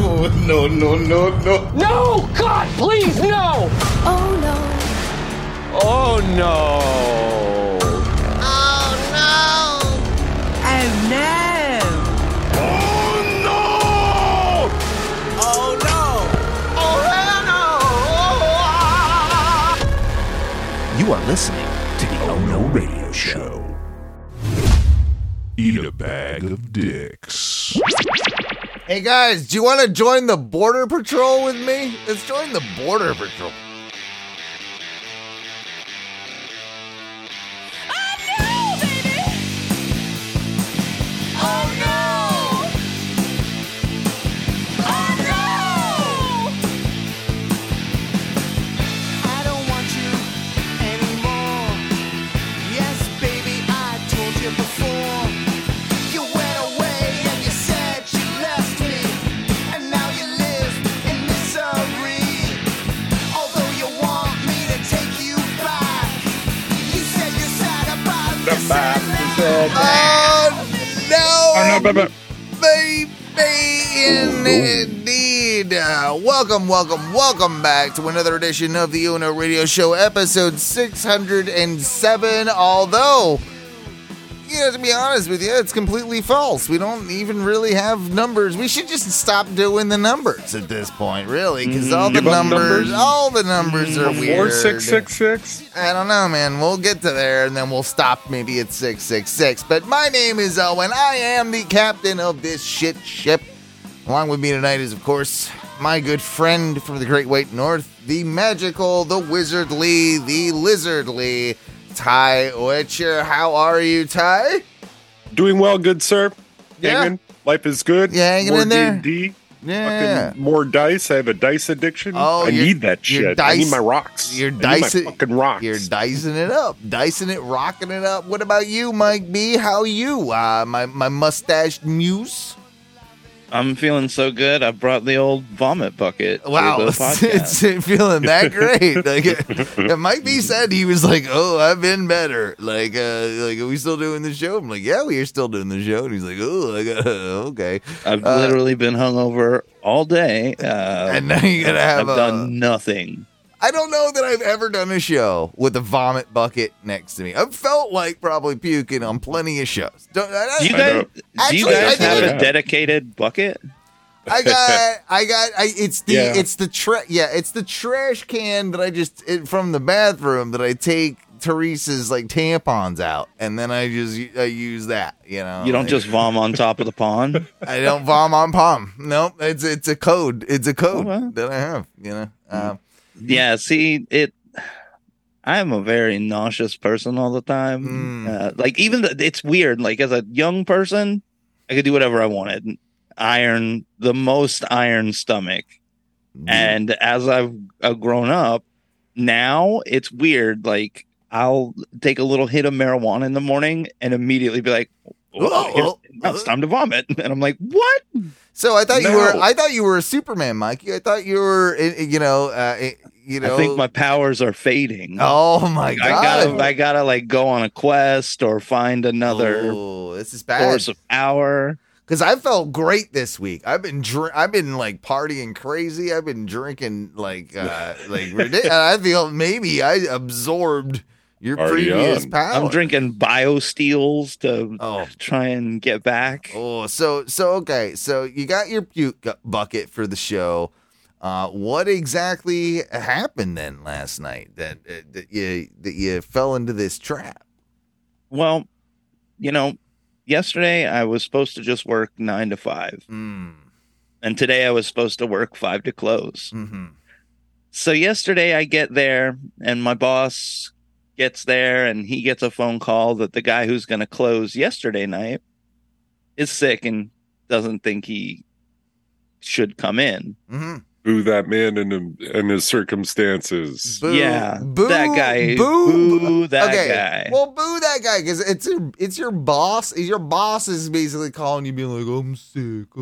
Oh, no, no, no, no. No! God, please, no! Oh no. Oh no! Listening to the Oh No Radio Show. Eat a bag of dicks. Hey guys, do you want to join the Border Patrol with me? Let's join the Border Patrol. Oh no! Oh no, but baby, indeed. Uh, welcome, welcome, welcome back to another edition of the Uno Radio Show, episode 607. Although, you know, to be honest with you, it's completely false. We don't even really have numbers. We should just stop doing the numbers at this point, really, because mm-hmm. all the numbers, numbers? all the numbers are mm-hmm. four weird. six six six. I don't know, man. We'll get to there and then we'll stop maybe at 666. But my name is Owen. I am the captain of this shit ship. Along with me tonight is, of course, my good friend from the Great White North, the magical, the wizardly, the lizardly, Ty Witcher. How are you, Ty? Doing well, good sir. Yeah. Hanging. Life is good. Yeah, hanging more in there. D&D. Yeah. Fucking more dice. I have a dice addiction. Oh, I need that shit. I need my rocks. you're dicing- fucking rocks. You're dicing it up, dicing it, rocking it up. What about you, Mike B? How you? Uh, my my mustached muse. I'm feeling so good. I brought the old vomit bucket. Wow, it's, feeling that great. Like it, it Mike B said, he was like, "Oh, I've been better." Like, uh, like, are we still doing the show? I'm like, "Yeah, we are still doing the show." And he's like, "Oh, I got okay." I've uh, literally been hungover all day, uh, And now you gotta have I've a- done nothing. I don't know that I've ever done a show with a vomit bucket next to me. I've felt like probably puking on plenty of shows. Don't, I, Do you guys, know. do you Actually, I guys think have a dedicated bucket? I got, I got, I, it's the, Yeah. it's the tra- yeah, it's the trash can that I just it, from the bathroom that I take Teresa's like tampons out, and then I just I use that. You know, You don't Like, just vom on top of the pond. I don't vom on palm. Nope, it's it's a code. It's a code Okay. that I have. You know, um, yeah, see it. I'm a very nauseous person all the time. Mm. Uh, like even the, it's weird. Like as a young person, I could do whatever I wanted. Iron the most iron stomach. And as I've uh, grown up, now it's weird. Like I'll take a little hit of marijuana in the morning and immediately be like, Oh, "Oh, here's- oh, now it's time to vomit," and I'm like, "What?" So I thought you were I thought you were a Superman, Mikey. I thought you were eh, eh, you know uh, eh, you know. I think my powers are fading. oh my god! I gotta, I gotta like go on a quest or find another Oh, this is bad. source of power. Because I felt great this week. I've been dr- I've been like partying crazy. I've been drinking like uh like ridiculous. I feel maybe I absorbed your Party previous on. power. I'm drinking biosteels to Oh. try and get back. Oh, so so okay. So you got your puke bucket for the show. Uh, what exactly happened then last night that uh, that you that you fell into this trap? Well, you know, yesterday I was supposed to just work nine to five, Mm. and today I was supposed to work five to close. hmm So yesterday I get there and my boss gets there and he gets a phone call that the guy who's going to close yesterday night is sick and doesn't think he should come in. hmm Boo that man and and his circumstances. Boo, yeah, boo, that guy. Boo, Boo, that okay. guy. Well, boo that guy because it's your it's your boss. Your boss is basically calling you, being like, "I'm sick." uh,"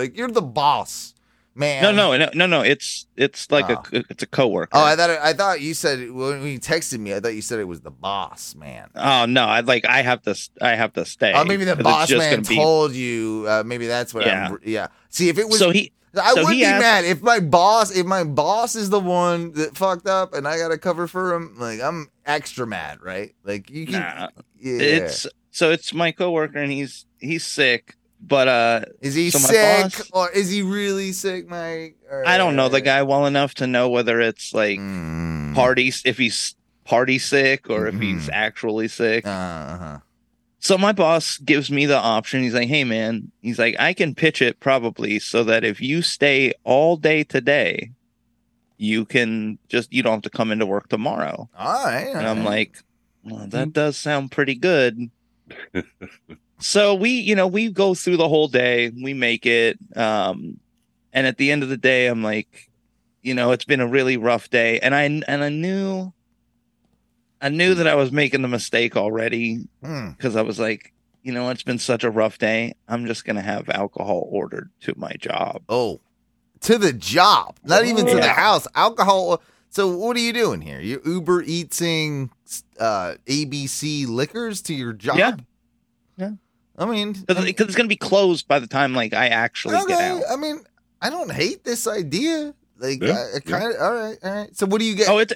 Like you're the boss. Man. No, no, no, no, no. It's it's like Oh. a it's a coworker. Oh, I thought I thought you said when you texted me. I thought you said it was the boss man. Oh no, I like I have to I have to stay. Oh, maybe the boss man gonna be- told you. Uh, maybe that's what. Yeah. I'm, yeah. See, if it was, so he I so would be asked- mad if my boss, if my boss is the one that fucked up, and I got to cover for him. Like I'm extra mad, right? Like you can. Nah, yeah. it's so it's my coworker and he's he's sick, but uh is he so sick boss- or is he really sick, Mike? Or- I don't know the guy well enough to know whether it's like Mm. parties if he's party sick or if he's Mhm. actually sick. Uh-huh. So my boss gives me the option. He's like, "Hey man, he's like I can pitch it probably so that if you stay all day today, you can just you don't have to come into work tomorrow." All right. And I'm right. like, well, that does sound pretty good. so we, you know, we go through the whole day, we make it. Um, and at the end of the day, I'm like, you know, it's been a really rough day. And I and I knew I knew that I was making the mistake already Hmm. because I was like, you know, it's been such a rough day. I'm just gonna have alcohol ordered to my job. Oh, to the job, not even to the house. Alcohol. So what are you doing here? You Uber eating uh, ABC liquors to your job? Yeah. Yeah. I mean, Because it's gonna be closed by the time like I actually get okay. out. I mean, I don't hate this idea. Like, Yeah, I, I kind of. All right, all right. So what do you get? Oh, it's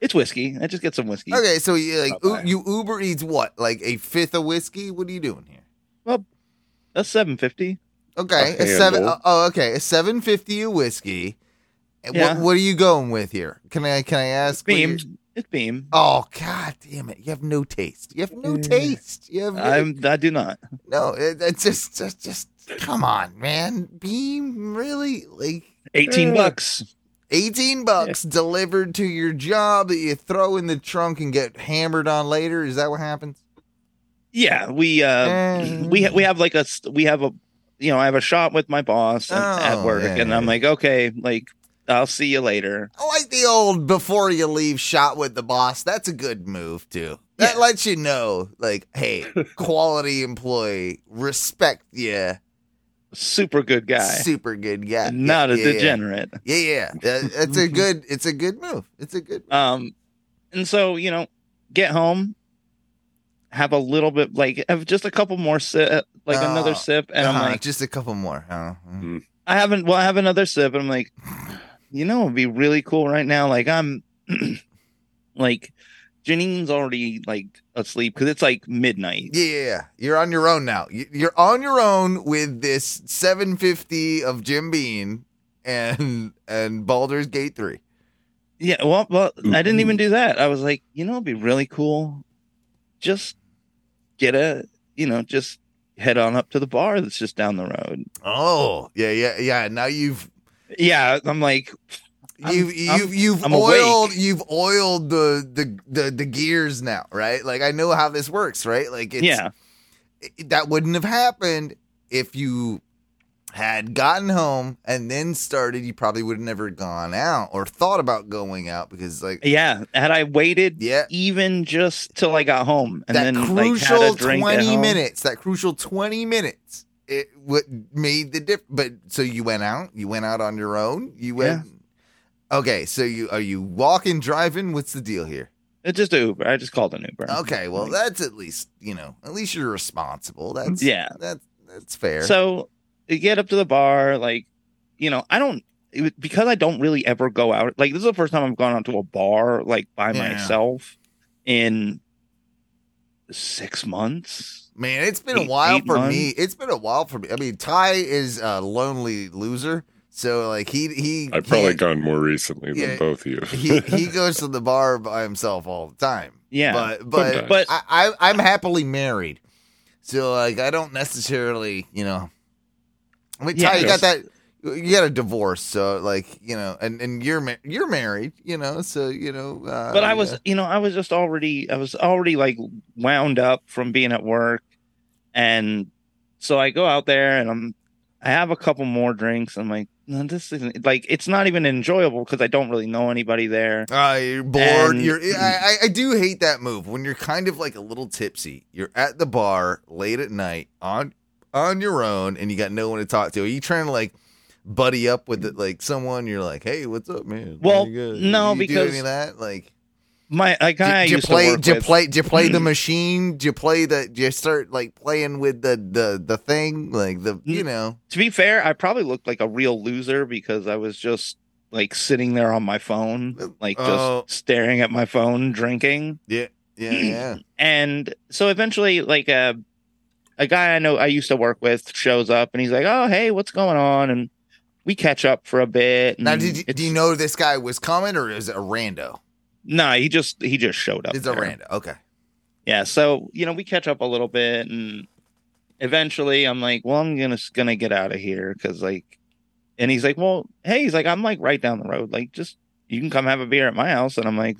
it's whiskey. I just get some whiskey. okay, so you like Not bad. u- you Uber eats what? Like a fifth of whiskey? What are you doing here? Well, that's seven fifty. Okay, A a, seven handle. oh, okay, a seven fifty of whiskey. Yeah. What, what are you going with here? Can I can I ask? what you're- Beam. It's beam. Oh god damn it! You have no taste. You have no taste. You have no, I'm. I do not. no. It, it's just just just come on, man. Beam really like Eighteen Yeah. bucks. eighteen bucks delivered to your job that you throw in the trunk and get hammered on later. Is that what happens? Yeah, we uh Mm. we ha- we have like a we have a you know I have a shop with my boss Oh, at work, yeah, and yeah. I'm like, okay, like I'll see you later. I like the old before you leave shot with the boss. That's a good move too. That Yeah. lets you know, like, hey, quality employee, respect you, Super good guy, super good guy, not yeah, a yeah, degenerate. Yeah, yeah, That- it's a good, it's a good move. It's a good. Um, and so you know, get home, have a little bit like have just a couple more sip, like Oh, another sip, and Uh-huh, I'm like, just a couple more. huh? Mm. I haven't. Well, I have another sip, and I'm like, you know, it'd be really cool right now. Like I'm, like, Janine's already like asleep because it's like midnight. Yeah, yeah, yeah. You're on your own now. You- You're on your own with this 750 of Jim Beam and and Baldur's Gate 3. Yeah. Well, well, I didn't even mm-hmm. do that. I was like, you know, it'd be really cool. Just get a, you know, just head on up to the bar that's just down the road. Oh, yeah, yeah, yeah. Now you've Yeah, I'm like, I'm- you've you've you've I'm awake. oiled you've oiled the, the the the gears now, right? Like I know how this works, right? Like it's yeah, it- that wouldn't have happened if you had gotten home and then started you probably would have never gone out or thought about going out because like yeah. Had I waited yeah even just till I got home and that then crucial like had a drink 20 minutes that crucial 20 minutes it what made the difference but so you went out you went out on your own you went okay so you are you walking driving what's the deal here It's just a Uber. I just called an Uber. okay well Like, that's at least you know at least you're responsible that's Yeah. that's that's fair So you get up to the bar, like, you know, I don't was- because I don't really ever go out. Like, this is the first time I've gone out to a bar like by Yeah. myself in six months. Man it's been a while for months? me it's been a while for me i mean ty is a lonely loser so like he he I've probably can't- gone more recently than both of you. he he goes to the bar by himself all the time Yeah, but but Sometimes. but I, I I'm happily married, so like I don't necessarily you know. I mean, Yeah, Ty, you got that. You got a divorce, so like you know, and and you're ma- you're married, you know, so you know. Uh, but I was, yeah. you know, I was just already, I was already like wound up from being at work, and so I go out there and I'm, I have a couple more drinks. I'm like, no, this isn't like it's not even enjoyable because I don't really know anybody there. Uh, you're bored. And- you're. I, I do hate that move when you're kind of like a little tipsy. You're at the bar late at night on on your own, and you got no one to talk to. Are you trying to like buddy up with like someone? You're like, hey, what's up, man? Well, good?" no, You do because- that, like, My a guy I did, you play? Did you play? Did you play the machine? Did you play the? Did you start like playing with the the the thing, like the you know? to be fair, I probably looked like a real loser because I was just like sitting there on my phone, like oh. just Oh. staring at my phone, drinking. Yeah, yeah, yeah. And so eventually, like a a guy I know I used to work with shows up and he's like, "Oh, hey, what's going on?" And we catch up for a bit. Now, did you, do you know this guy was coming, or is it a rando? No, he just he just showed up. It's a there. rando. Okay. Yeah, so you know we catch up a little bit, and eventually I'm like, "Well, I'm gonna gonna get out of here," because like, and he's like, "Well, hey," he's like, "I'm like right down the road. Like, just you can come have a beer at my house," and I'm like,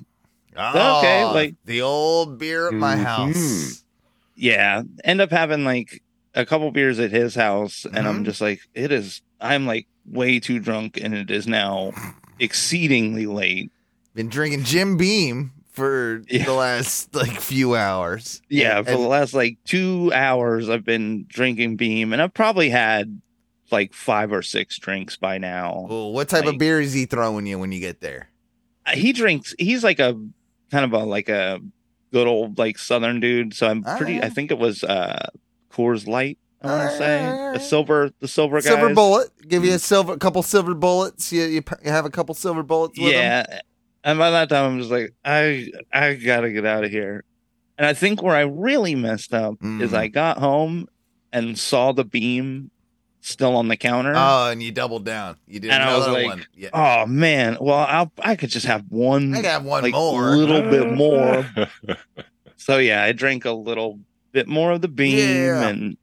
Okay, Oh, like- the old beer at my Mhm. house. yeah end up having like a couple beers at his house and i'm Mhm. just like it is i'm like way too drunk and it is now exceedingly late Been drinking Jim Beam for Yeah. the last like few hours. yeah And- for the last like two hours i've been drinking beam and i've probably had like five or six drinks by now well, what type of beer is he throwing you when you get there? he drinks he's like a kind of a like a good old like southern dude so i'm pretty i think it was uh coors light i want to say the silver the silver Silver bullet. Give you a silver, couple silver bullets. You, you, you have a couple silver bullets with him? Yeah and by that time i'm just like i i gotta get out of here and i think where i really messed up is Mm. i got home and saw the beam still on the counter Oh, and you doubled down. You did And I was another like, one. Yeah. oh man well i i could just have one I got one like more. little bit more so yeah i drank a little bit more of the beam Yeah. and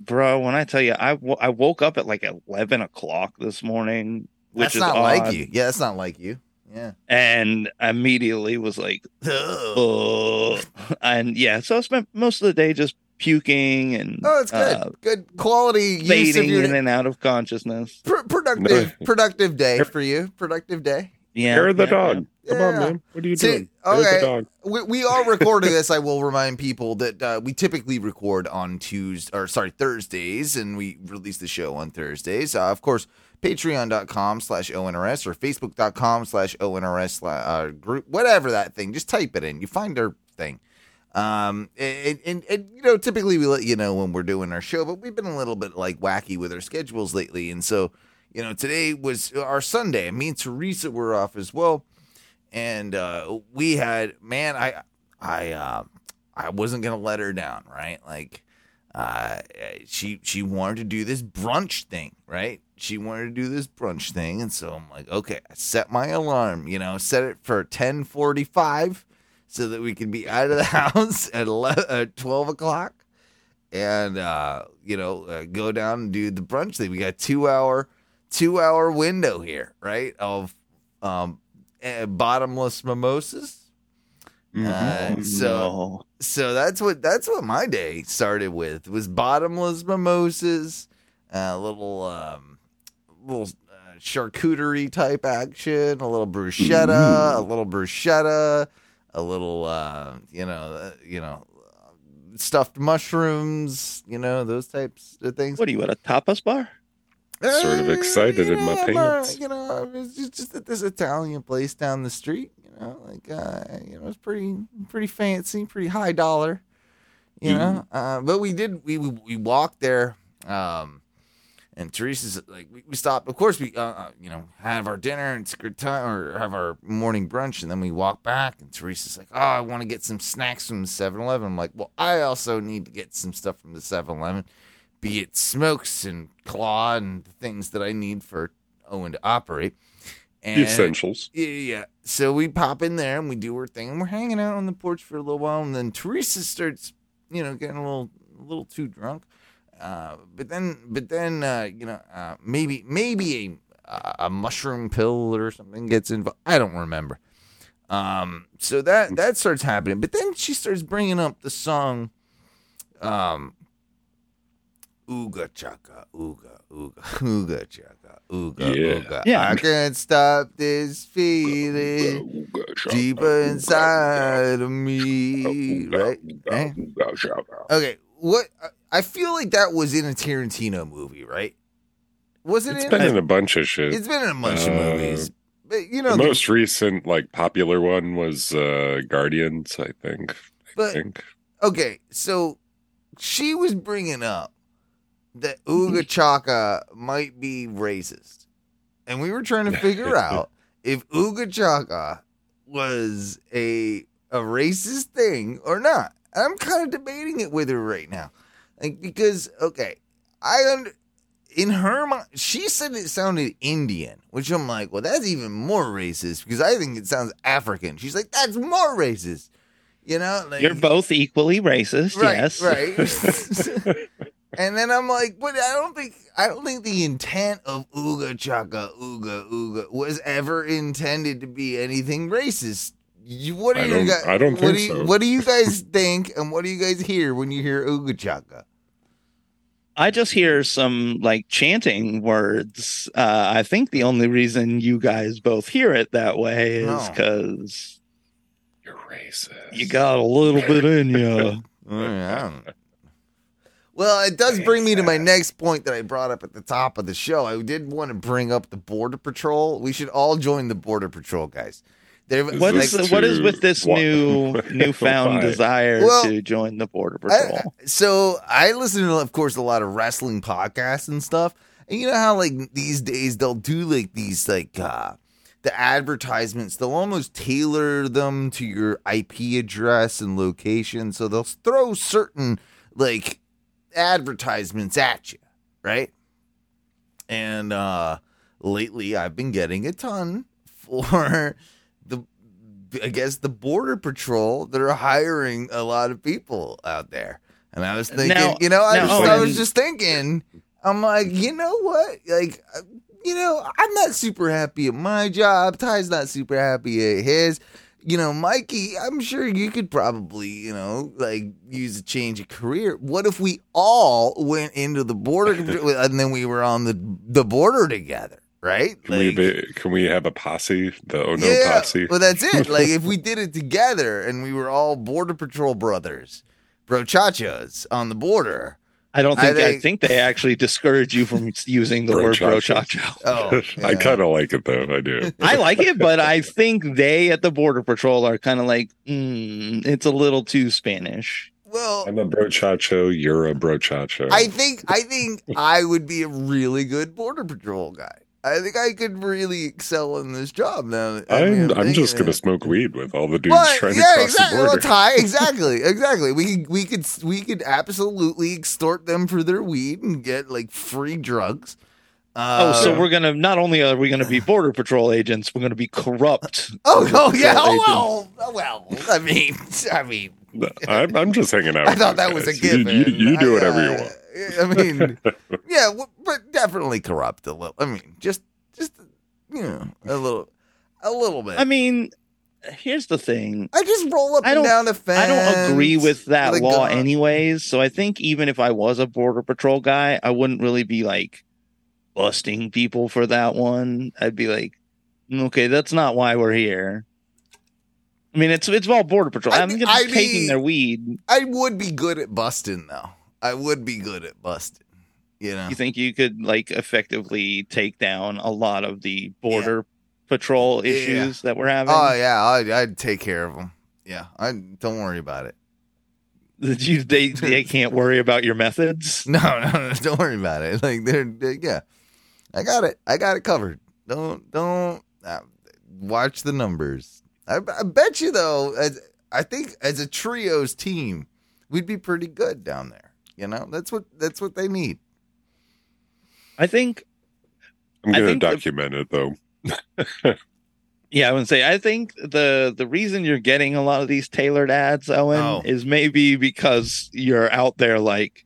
bro when i tell you I I woke up at like 11 o'clock this morning which That's is not odd, like you. Yeah, that's not like you. Yeah. and immediately was like oh, Ugh. and yeah, so I spent most of the day just puking and oh, it's good. uh, good quality use of fading your in and out of consciousness. pr- productive productive day for you. Productive day. Yeah, Hair of the yeah, dog. Come on, man. What are you See, doing? Okay. the dog. We, we are recording this. I will remind people that uh, we typically record on Tuesday or sorry Thursdays, and we release the show on Thursdays. Uh, of course, Patreon.com slash ONRS or Facebook.com slash ONRS uh, group, whatever that thing. Just type it in. You find our thing. Um, and, and, and you know, typically we let you know when we're doing our show, but we've been a little bit like wacky with our schedules lately, and so you know, today was our Sunday. Me and Teresa were off as well and uh, we had man i i uh, i wasn't gonna let her down right like uh, she she wanted to do this brunch thing right she wanted to do this brunch thing and so i'm like okay i set my alarm you know set it for 1045 so that we can be out of the house at 11, at 12 o'clock and uh, you know uh, go down and do the brunch thing we got two hour two hour window here right of um uh, bottomless mimosas. Uh, so No. so that's what that's what my day started with was bottomless mimosas, a little um, little uh, charcuterie type action, a little bruschetta, a little bruschetta, a little uh, you know uh, you know stuffed mushrooms, you know those types of things. What are you at a tapas bar? Sort of excited in my I'm, uh, pants. You know, I was just, just at this Italian place down the street. You know, like uh, you know, it's pretty pretty fancy, pretty high dollar. You know, uh, but we did we we, we walked there. Um, and Teresa's like, we, we stopped. Of course, we, uh, uh, you know, have our dinner and it's a good time, or have our morning brunch, and then we walk back. And Teresa's like, oh, I want to get some snacks from the 7 Eleven. I'm like, well, I also need to get some stuff from the 7 Eleven, be it smokes and claw and the things that I need for Owen to operate. And The essentials. yeah, yeah. So we pop in there and we do our thing, and we're hanging out on the porch for a little while, and then Teresa starts, you know, getting a little, a little too drunk. Uh, but then, but then, uh, you know, uh, maybe, maybe a, a mushroom pill or something gets involved. I don't remember. Um, so that that starts happening, but then she starts bringing up the song, um, Ooga chaka, ooga, ooga, ooga chaka, ooga, Yeah. ooga. Yeah. I can't stop this feeling deeper inside of me, right? Eh? Okay, what I feel like that was in a Tarantino movie, right? Was it It's in? been in a bunch of shit. it's been in a bunch of Uh, movies. But you know, the the- most recent, like popular one, was uh Guardians. I think. I But- think. okay, so she was bringing up that Uga Chaka might be racist, and we were trying to figure out if Uga Chaka was a a racist thing or not. I'm kind of debating it with her right now, like because okay, I under in her mind she said it sounded Indian, which I'm like, well, that's even more racist because I think it sounds African. She's like, that's more racist. You know, like, You're both equally racist. right, yes. right. and then I'm like, but I don't think I don't think the intent of Ooga Chaka Ooga Ooga was ever intended to be anything racist. You, what do I you don't- guys? I don't what think do you, so. What do you guys think, and what do you guys hear when you hear Ooga Chaka? I just hear some like chanting words. Uh, I think the only reason you guys both hear it that way is No. because You're racist. you got a little bit in you. Well, it does bring me to my next point that I brought up at the top of the show. I did want to bring up the Border Patrol. We should all join the Border Patrol, guys. They're, Is like, is what is with this why- new newfound desire Well, to join the border I- patrol? so I listen to, of course, a lot of wrestling podcasts and stuff. And you know how, like, these days they'll do like these, like, uh, the advertisements. They'll almost tailor them to your IP address and location. So they'll throw certain like advertisements at you, right? And uh, lately, I've been getting a ton for the, I guess, the border patrol that are hiring a lot of people out there. And I was thinking, Now- you know, I, now, was, I was just thinking, I'm like, you know what? Like, you know, I'm not super happy at my job. Ty's not super happy at his. You know, Mikey, I'm sure you could probably, you know, like use a change of career. What if we all went into the border and then we were on the the border together, right? Can we be, can we have a posse? The Oh No yeah, posse. Well, that's it. Like if we did it together and we were all border patrol brothers, brochachas on the border. I don't I think I think- think they actually discourage you from using the word Brochacho. brochacho. Oh, I kind of like it though. I do. I like it, but I think they at the border patrol are kind of like, mm, it's a little too Spanish. Well, I'm a brochacho. You're a brochacho. I think I think I would be a really good border patrol guy. I think I could really excel in this job now. I mean, I'm, I'm just gonna it. smoke weed with all the dudes Well, trying yeah, to cross exactly. the Well, border. Ty, exactly, exactly. We could, we could, we could absolutely extort them for their weed and get like free drugs. Oh, Uh, so we're gonna not only are we gonna be border patrol agents, we're gonna be corrupt. Oh, oh yeah. Oh, agents. well, well. I mean, I mean, I'm, I'm just hanging out. I with thought these that was a guys. You- given. You, you do I, whatever uh, you want. I mean, yeah, but definitely corrupt a little. I mean, just, just you know, a little, a little bit. I mean, here's the thing. I just roll up I and don't- down the fence. I don't agree with that with a law gun. anyways. So I think even if I was a border patrol guy, I wouldn't really be like busting people for that one. I'd be like, okay, that's not why we're here. I mean, it's it's all border patrol. I'd I'm just I'd taking be- their weed. I would be good at busting though. I would be good at busting. You know. You think you could like effectively take down a lot of the border patrol Yeah. issues that we're having? Oh yeah, I'd, I'd take care of them. Yeah, I don't worry about it. You they they can't worry about your methods. No, no, no, don't worry about it. Like they're, they yeah, I got it. I got it covered. Don't don't uh, watch the numbers. I, I bet you though. As, I think as a trios team, we'd be pretty good down there. You know, that's what that's what they need. I think I'm gonna think the- document it though. Yeah, I would say I think the the reason you're getting a lot of these tailored ads, Owen, Oh. is maybe because you're out there like,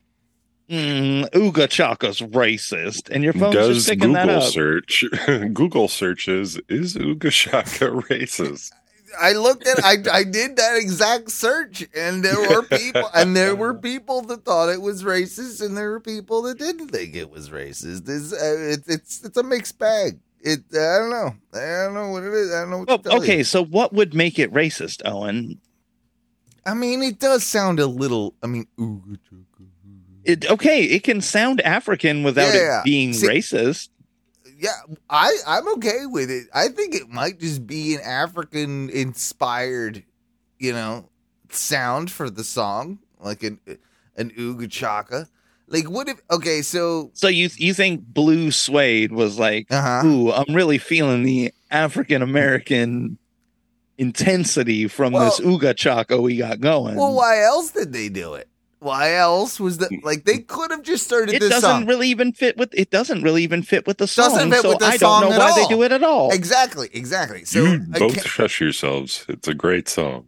mm, Uga Chaka's racist, and your phone's Does just picking that Google up. search? Google searches is Uga Chaka racist? I looked at I I did that exact search and there were people and there were people that thought it was racist and there were people that didn't think it was racist. It's uh, it, it's it's a mixed bag. It I don't know. I don't know what it is. I don't know Well, okay, you. so what would make it racist, Owen? I mean, it does sound a little I mean, ooh, It, okay, it can sound African without yeah. it being See- racist. Yeah, I I'm okay with it. I think it might just be an African inspired, you know, sound for the song, like an an ooga chaka. Like what if? Okay, so So you you think Blue Swede was like, uh huh. ooh, I'm really feeling the African American intensity from this Well- Uga Chaka we got going. Well, why else did they do it? Why else was that? Mm. Like they could have just started it this doesn't song. really even fit with it doesn't really even fit with the song. Doesn't fit so with the I song don't know at why they do it at all. exactly, exactly. So you both can't- shush yourselves. It's a great song.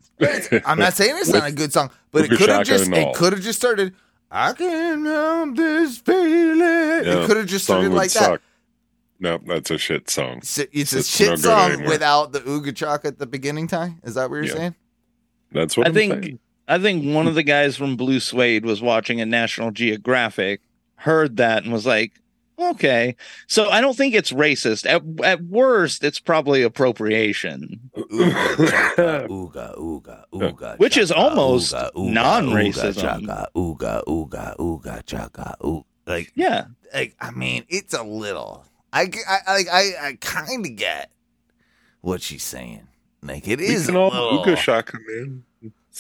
I'm not saying it's not a good song, but it could have just it could have just started. I can't help this feeling. Yeah, it could have just started would like that. No, that's a shit song. So it's a It's shit no song anymore. without the Ooga Chaka at the beginning time. Is that what you're Yeah. saying? That's what I I'm think saying. I think one of the guys from Blue Swede was watching a National Geographic, heard that, and was like, "Okay." So I don't think it's racist. At at worst, it's probably appropriation. Ooga, ooga, ooga. Which is almost ooga, ooga, non-racism. Ooga, chaka, ooga, ooga, ooga, chaka, ooga. Like, Yeah, like, I mean, it's a little. I I I kind of get what she's saying. Like, it we is can a all little. ooga shaka, man.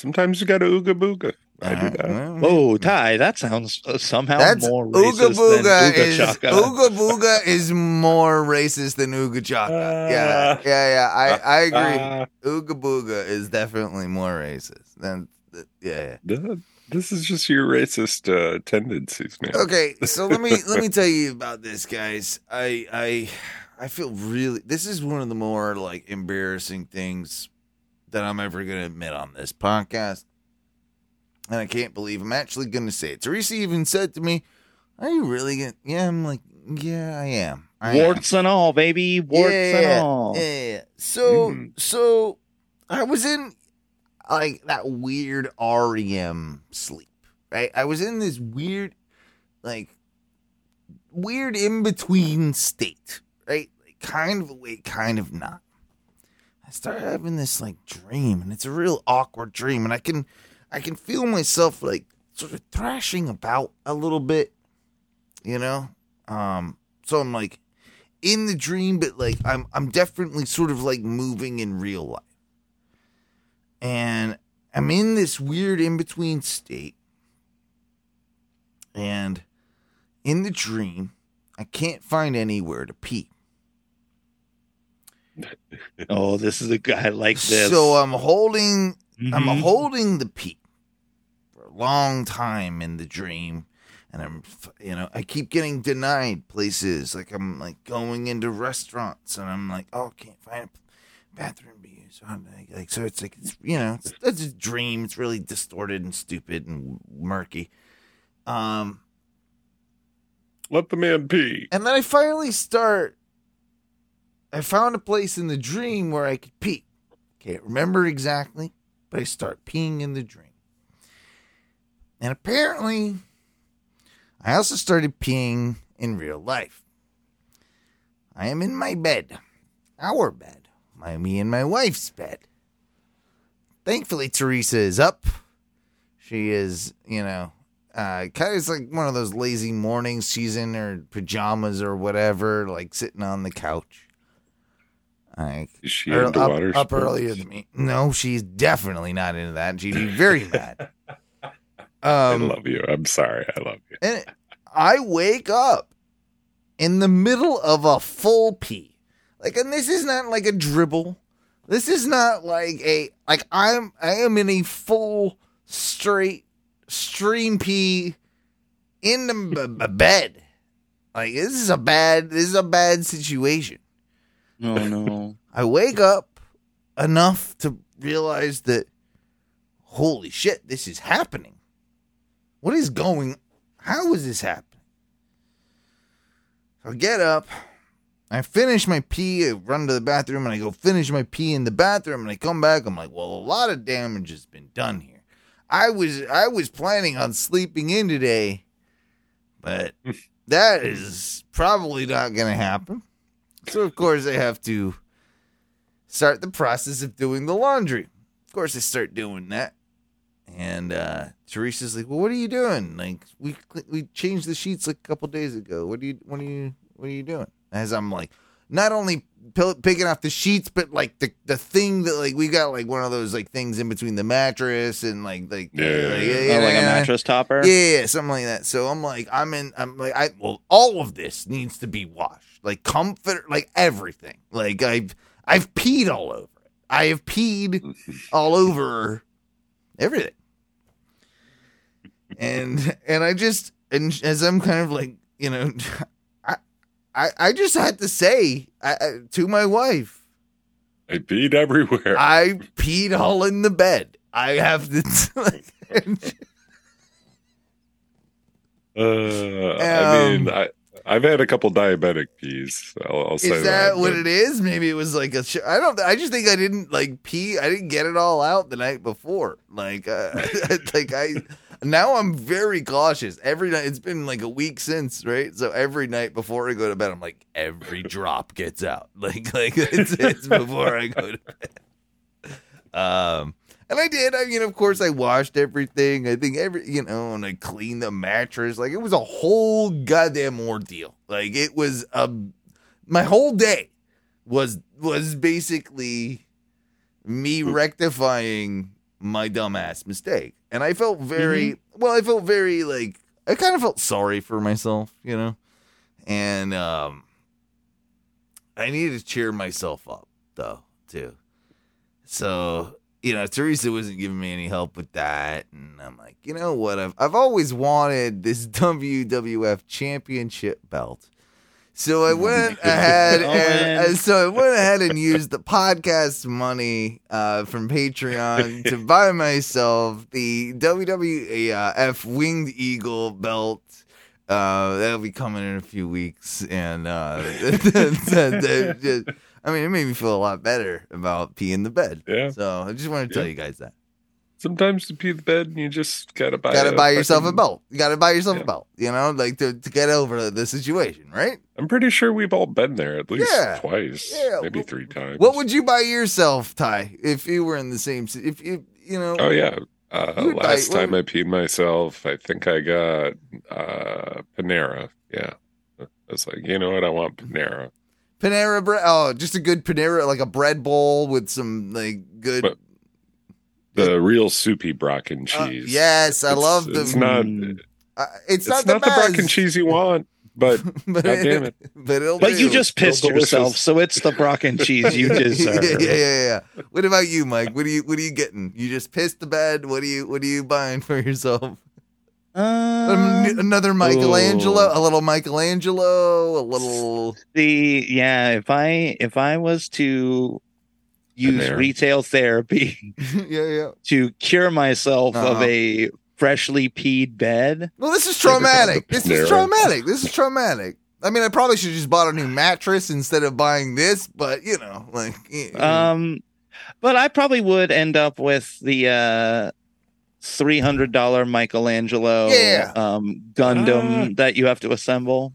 Sometimes you got to ooga booga. I do that. Uh, Oh, Ty, that sounds uh, somehow That's more Ooga racist Booga than Ooga is Chaka. Ooga Booga is more racist than Ooga Chaka. yeah, Ah. yeah, yeah. I, I agree. Ah, Ooga Booga is definitely more racist than th- yeah. this is just your racist uh, tendencies, man. Okay, so let me let me tell you about this, guys. I I I feel really. This is one of the more like embarrassing things that I'm ever gonna admit on this podcast, and I can't believe I'm actually gonna say it. Teresa even said to me, "Are you really gonna?" Yeah, I'm like, "Yeah, I am." I am. Warts and all, baby. Warts and all. Yeah. So Mhm. so I was in like that weird REM sleep. Right? I was in this weird like weird in between state. Right? Like kind of awake, kind of not. I started having this like dream and it's a real awkward dream and I can I can feel myself like sort of thrashing about a little bit, you know? Um so I'm like in the dream, but like I'm I'm definitely sort of like moving in real life. And I'm in this weird in between state. And in the dream, I can't find anywhere to pee. Oh, this is a guy like this. So I'm holding I'm Mhm. holding the pee for a long time in the dream. And I'm, you know, I keep getting denied places. Like I'm like going into restaurants, and I'm like, oh, can't find a bathroom to use. Like, so it's like, it's, you know, it's, it's a dream. It's really distorted and stupid and murky. Um, Let the man pee. and then I finally start. I found a place in the dream where I could pee. Can't remember exactly, but I start peeing in the dream. And apparently, I also started peeing in real life. I am in my bed, our bed, my me and my wife's bed. Thankfully, Teresa is up. She is, you know, uh, kind of like one of those lazy mornings. She's in her pajamas or whatever, like sitting on the couch. Like Is she or into up, water up sports? earlier than me. No, she's definitely not into that. She'd be very mad. I Um, love you. I'm sorry. I love you. and I wake up in the middle of a full pee. Like, and this is not like a dribble. This is not like a like I'm I am in a full straight stream pee in the b- b- bed. Like this is a bad this is a bad situation. Oh no. I wake up enough to realize that holy shit, this is happening. What is going how is this happening? I get up, I finish my pee, I run to the bathroom and I go finish my pee in the bathroom and I come back, I'm like, well, a lot of damage has been done here. I was I was planning on sleeping in today, but that is probably not gonna happen. So of course I have to start the process of doing the laundry. Of course I start doing that. And uh, Teresa's like, "Well, what are you doing? Like, we we changed the sheets like a couple days ago. What are you what are you what are you doing?" As I'm like, not only picking off the sheets, but like the the thing that like we got like one of those like things in between the mattress and like like Yeah, yeah, like. Oh, like a mattress topper. yeah, Yeah, something like that. So I'm like, I'm in. I'm like, I well, all of this needs to be washed, like comfort, like everything. Like I've I've peed all over it. I have peed all over everything. And and I just and as I'm kind of like you know, I I, I just had to say I, I, to my wife, I peed everywhere. I peed all in the bed. I have to. Like, Uh, I mean, Um, I I've had a couple diabetic peas. I'll, I'll say Is that what but- it is? Maybe it was like a. Sh- I don't. I just think I didn't like pee. I didn't get it all out the night before. Like, uh, like I. Now I'm very cautious. Every night, it's been like a week since, right? So every night before I go to bed, I'm like, every drop gets out. Like, like it's, it's before I go to bed. Um, and I did. I mean, of course, I washed everything. I think every, you know, and I cleaned the mattress. Like, it was a whole goddamn ordeal. Like, it was a my whole day was was basically me rectifying my dumbass mistake. And I felt very well, I felt very like I kind of felt sorry for myself, you know. And um I needed to cheer myself up though, too. So, you know, Teresa wasn't giving me any help with that. And I'm like, you know what? I've I've always wanted this WWF championship belt. So I went ahead Oh, and and so I went ahead and used the podcast money uh, from Patreon to buy myself the WWF Winged Eagle belt. Uh, that'll be coming in a few weeks, and uh, I mean, it made me feel a lot better about peeing the bed. Yeah. So I just want to tell Yeah. you guys that. Sometimes to pee the bed, you just gotta buy. gotta a buy yourself a fucking- belt. You gotta buy yourself a Yeah. belt. You know, like to, to get over the situation, right? I'm pretty sure we've all been there at least Yeah. twice, Yeah. maybe three times. What would you buy yourself, Ty, if you were in the same? If you, you know, Oh yeah. Uh, buy- last what time I peed myself, I think I got uh, Panera. Yeah, I was like, you know what? I want Panera. Panera bread. Oh, just a good Panera, like a bread bowl with some like good. But The real soupy Brocken Uh, cheese. yes, I It's- love the. It's not. uh, it's, It's not, not, the, the Brocken best, cheese you want, but but God damn it. But it'll But you just pissed yourself, so it's the Brocken cheese you deserve. yeah, yeah, yeah, yeah. What about you, Mike? What are you What are you getting? You just pissed the bed. What are you What are you buying for yourself? Um, Another Michelangelo, a little Michelangelo, a little. the yeah, if I if I was to use Panera. retail therapy yeah, yeah. to cure myself of Uh-huh. a freshly peed bed, Well, this is traumatic. This is traumatic. This is traumatic. I mean, I probably should have just bought a new mattress instead of buying this, but you know, like, y- um, but I probably would end up with the uh three hundred dollar Michelangelo Yeah. um Gundam Ah. that you have to assemble.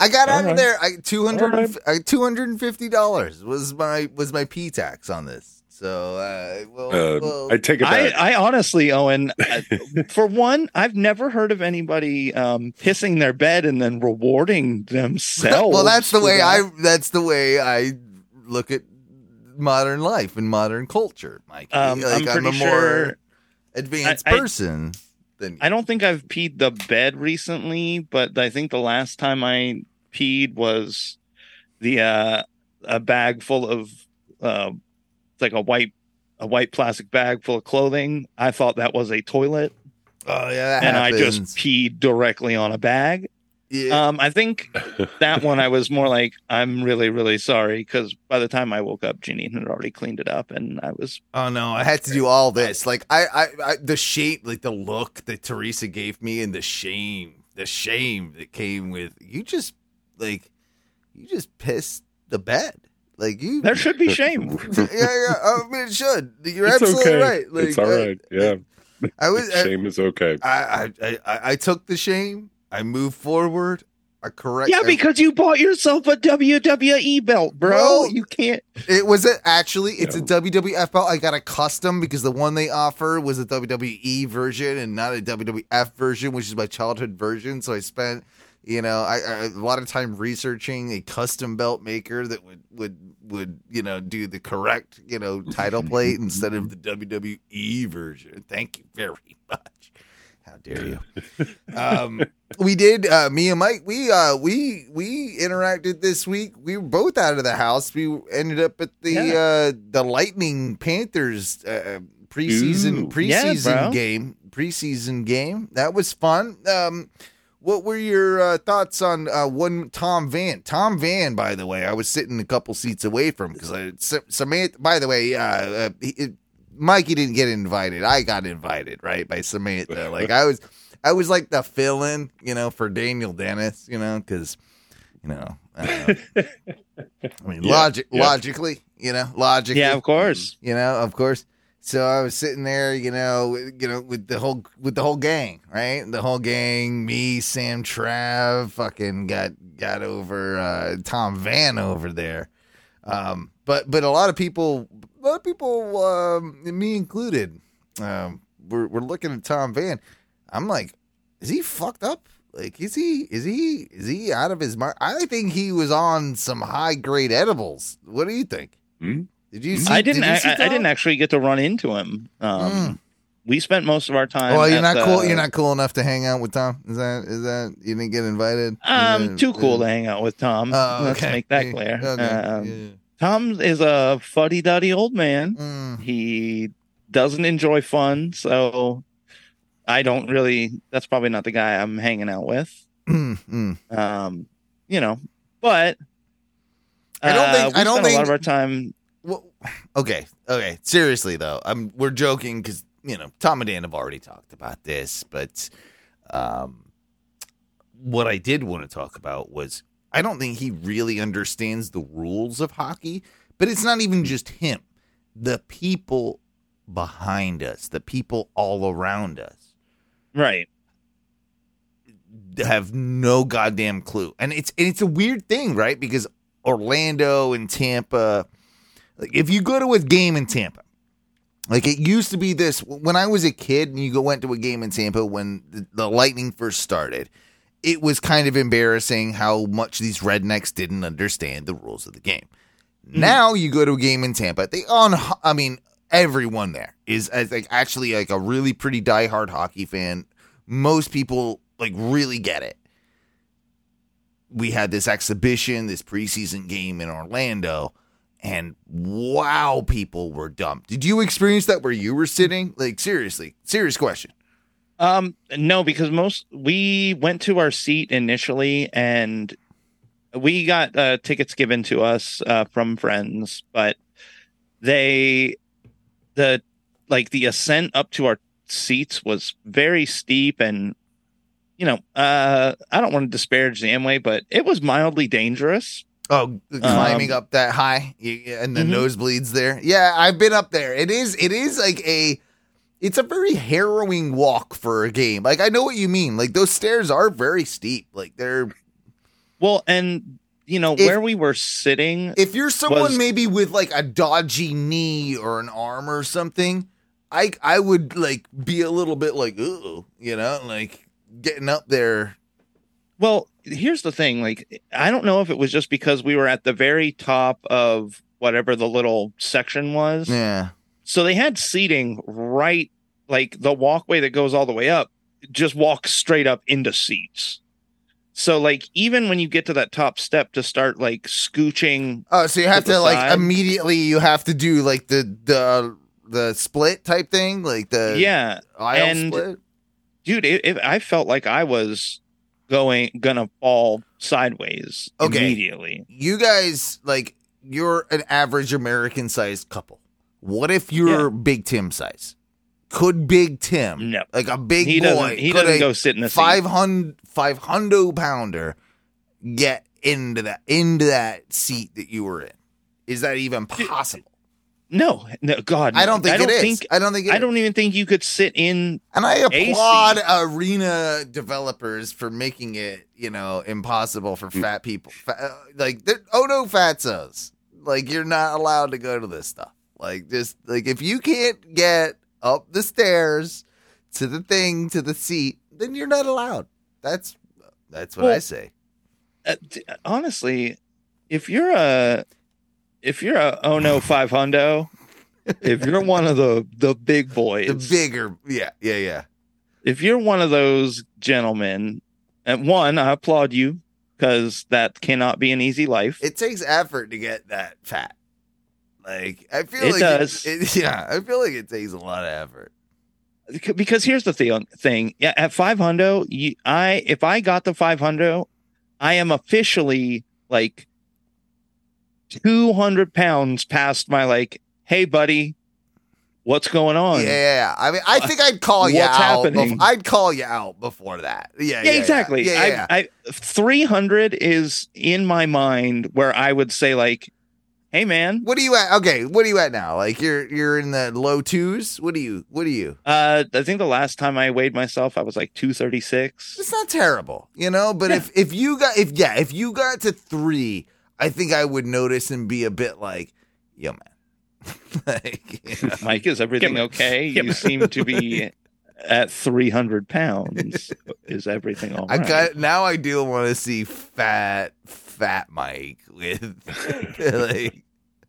I got out All of there. I two hundred, All right. I two hundred and fifty dollars was my was my p tax on this. So, uh, well, uh, well I take it I, back. I honestly, Owen, for one, I've never heard of anybody um, pissing their bed and then rewarding themselves. well, that's the way that. I. That's the way I look at modern life and modern culture, Mike. Um, like I'm I'm, pretty a more sure- advanced I- I- person than I don't think I've peed the bed recently, but I think the last time I peed was the uh, a bag full of uh, like a white a white plastic bag full of clothing. I thought that was a toilet, Oh yeah, and I just peed directly on a bag. Yeah. Um, I think that one I was more like, I'm really, really sorry because by the time I woke up, Janine had already cleaned it up, and I was Oh no, I had to do all this. Like I, I, I the shape, like the look that Teresa gave me, and the shame, the shame that came with you. Just like you just pissed the bed. Like you, there should be shame. yeah, yeah. I mean, it should. You're it's absolutely okay. right. Like, it's all right. I- yeah, I was. I, shame is okay. I, I, I, I took the shame. I move forward. a correct. Yeah, because you bought yourself a WWE belt, bro. Bro. You can't. it was it actually. It's a WWF belt. I got a custom because the one they offer was a WWE version and not a WWF version, which is my childhood version. So I spent, you know, I, I a lot of time researching a custom belt maker that would would would you know do the correct you know title plate instead of the WWE version. Thank you very much. How dare you? um, we did. Uh, me and Mike. We uh, we we interacted this week. We were both out of the house. We ended up at the Yeah. uh, the Lightning Panthers uh, preseason Ooh. preseason Yeah, game. Preseason game. That was fun. Um, what were your uh, thoughts on uh, one Tom Van? Tom Van, by the way, I was sitting a couple seats away from because Samantha. By the way, uh, uh, he, Mikey didn't get invited. I got invited, right, by Samantha. Like I was, I was like the fill-in, you know, for Daniel Dennis, you know, because, you know, uh, I mean, Yeah, logic, yeah. logically, you know, logically, Yeah, of course. you know, of course. So I was sitting there, you know, with- you know, with the whole with the whole gang, right? The whole gang, me, Sam, Trav, fucking got got over uh, Tom Van over there. Um, but but a lot of people, a lot of people, um, me included, um, we're we're looking at Tom Van. I'm like, is he fucked up? Like, is he is he is he out of his mind? I think he was on some high grade edibles. What do you think? Hmm? Did you see? I didn't. Did you I, see I- I didn't actually get to run into him. Um, Mm. We spent most of our time. Well, you're at not the- cool. You're not cool enough to hang out with Tom. Is that? Is that? You didn't get invited. Um, Uh, too cool to hang out with Tom. Oh, Let's make that clear. okay, Um, yeah. Tom is a fuddy-duddy old man. Mm, He doesn't enjoy fun, so I don't really. That's probably not the guy I'm hanging out with. mm, mm. Um, you know, but I don't uh, think- we I don't spent a lot of our time. Well, okay, okay. Seriously though, I'm we're joking because you know Tom and Dan have already talked about this, but um, what I did want to talk about was I don't think he really understands the rules of hockey. But it's not even just him; the people behind us, the people all around us. Right. have no goddamn clue. And it's and it's a weird thing, right? Because Orlando and Tampa, like if you go to a game in Tampa, like it used to be this when I was a kid and you go went to a game in Tampa when the, the Lightning first started. It was kind of embarrassing how much these rednecks didn't understand the rules of the game. Mm-hmm. Now you go to a game in Tampa, they on I mean everyone there is as like actually like a really pretty diehard hockey fan. Most people like really get it. We had this exhibition, this preseason game in Orlando, and wow, people were dumped. Did you experience that where you were sitting? Like seriously, serious question. Um, no, because most we went to our seat initially and we got uh, tickets given to us uh, from friends, but they the like the ascent up to our seats was very steep and you know uh i don't want to disparage the amway but it was mildly dangerous Oh, climbing Um, up that high and the Mhm. nosebleeds there. Yeah, I've been up there. It is it is like a it's a very harrowing walk for a game. Like I know what you mean. Like those stairs are very steep. Like they're well and you know If- where we were sitting if you're someone Was- maybe with like a dodgy knee or an arm or something, I I would like be a little bit like ooh, you know, like getting up there. Well, here's the thing. Like, I don't know if it was just because we were at the very top of whatever the little section was. Yeah. So they had seating right, like the walkway that goes all the way up, just walk straight up into seats. So, like, even when you get to that top step to start like scooching, Oh, so you have To to like side. immediately you have to do like the the the split type thing, like the yeah, aisle and- split. dude, it, it, I felt like I was going gonna fall sideways Okay. immediately. you guys like you're an average American sized couple. What if you're Big Tim size? Could Big Tim, No. like a big He boy, doesn't. He doesn't a go sit in the seat. 500 500 pounder get into that into that seat that you were in? Is that even possible? No, no, God, I don't think I don't it is. think. I don't think I is. don't even think you could sit in. And I AC. applaud arena developers for making it, you know, impossible for fat people. Fa- uh, like, oh no, fatzos. Like, you're not allowed to go to this stuff. Like, just like if you can't get up the stairs to the thing to the seat, then you're not allowed. That's that's what I say. Uh, d- honestly, if you're a, if you're a oh no five hundo, if you're one of the the big boys, The bigger, yeah, yeah, yeah. if you're one of those gentlemen, and one, I applaud you because that cannot be an easy life. It takes effort to get that fat. Like, I feel It like does. It, yeah, I feel like it takes a lot of effort. Because here's the thing thing yeah at 500 you, i if i got the 500 i am officially like 200 pounds past my like hey buddy what's going on Yeah, yeah, yeah. I mean, I uh, think I'd call you What's out. happening? bef- I'd call you out before that. Yeah, yeah, exactly Yeah, yeah, I, I 300 is in my mind where i would say like hey man What are you at? Okay, what are you at now? Like you're you're in the low twos. What are you? What are you? uh i think the last time i weighed myself i was like 236 It's not terrible, you know. But Yeah. if if you got if yeah if you got to three, I think I would notice and be a bit like, yo, man. like, you know. Mike, is everything Give me- okay? give You me- seem to be at 300 pounds. Is everything all I got now. I do want to see fat fat Mike with like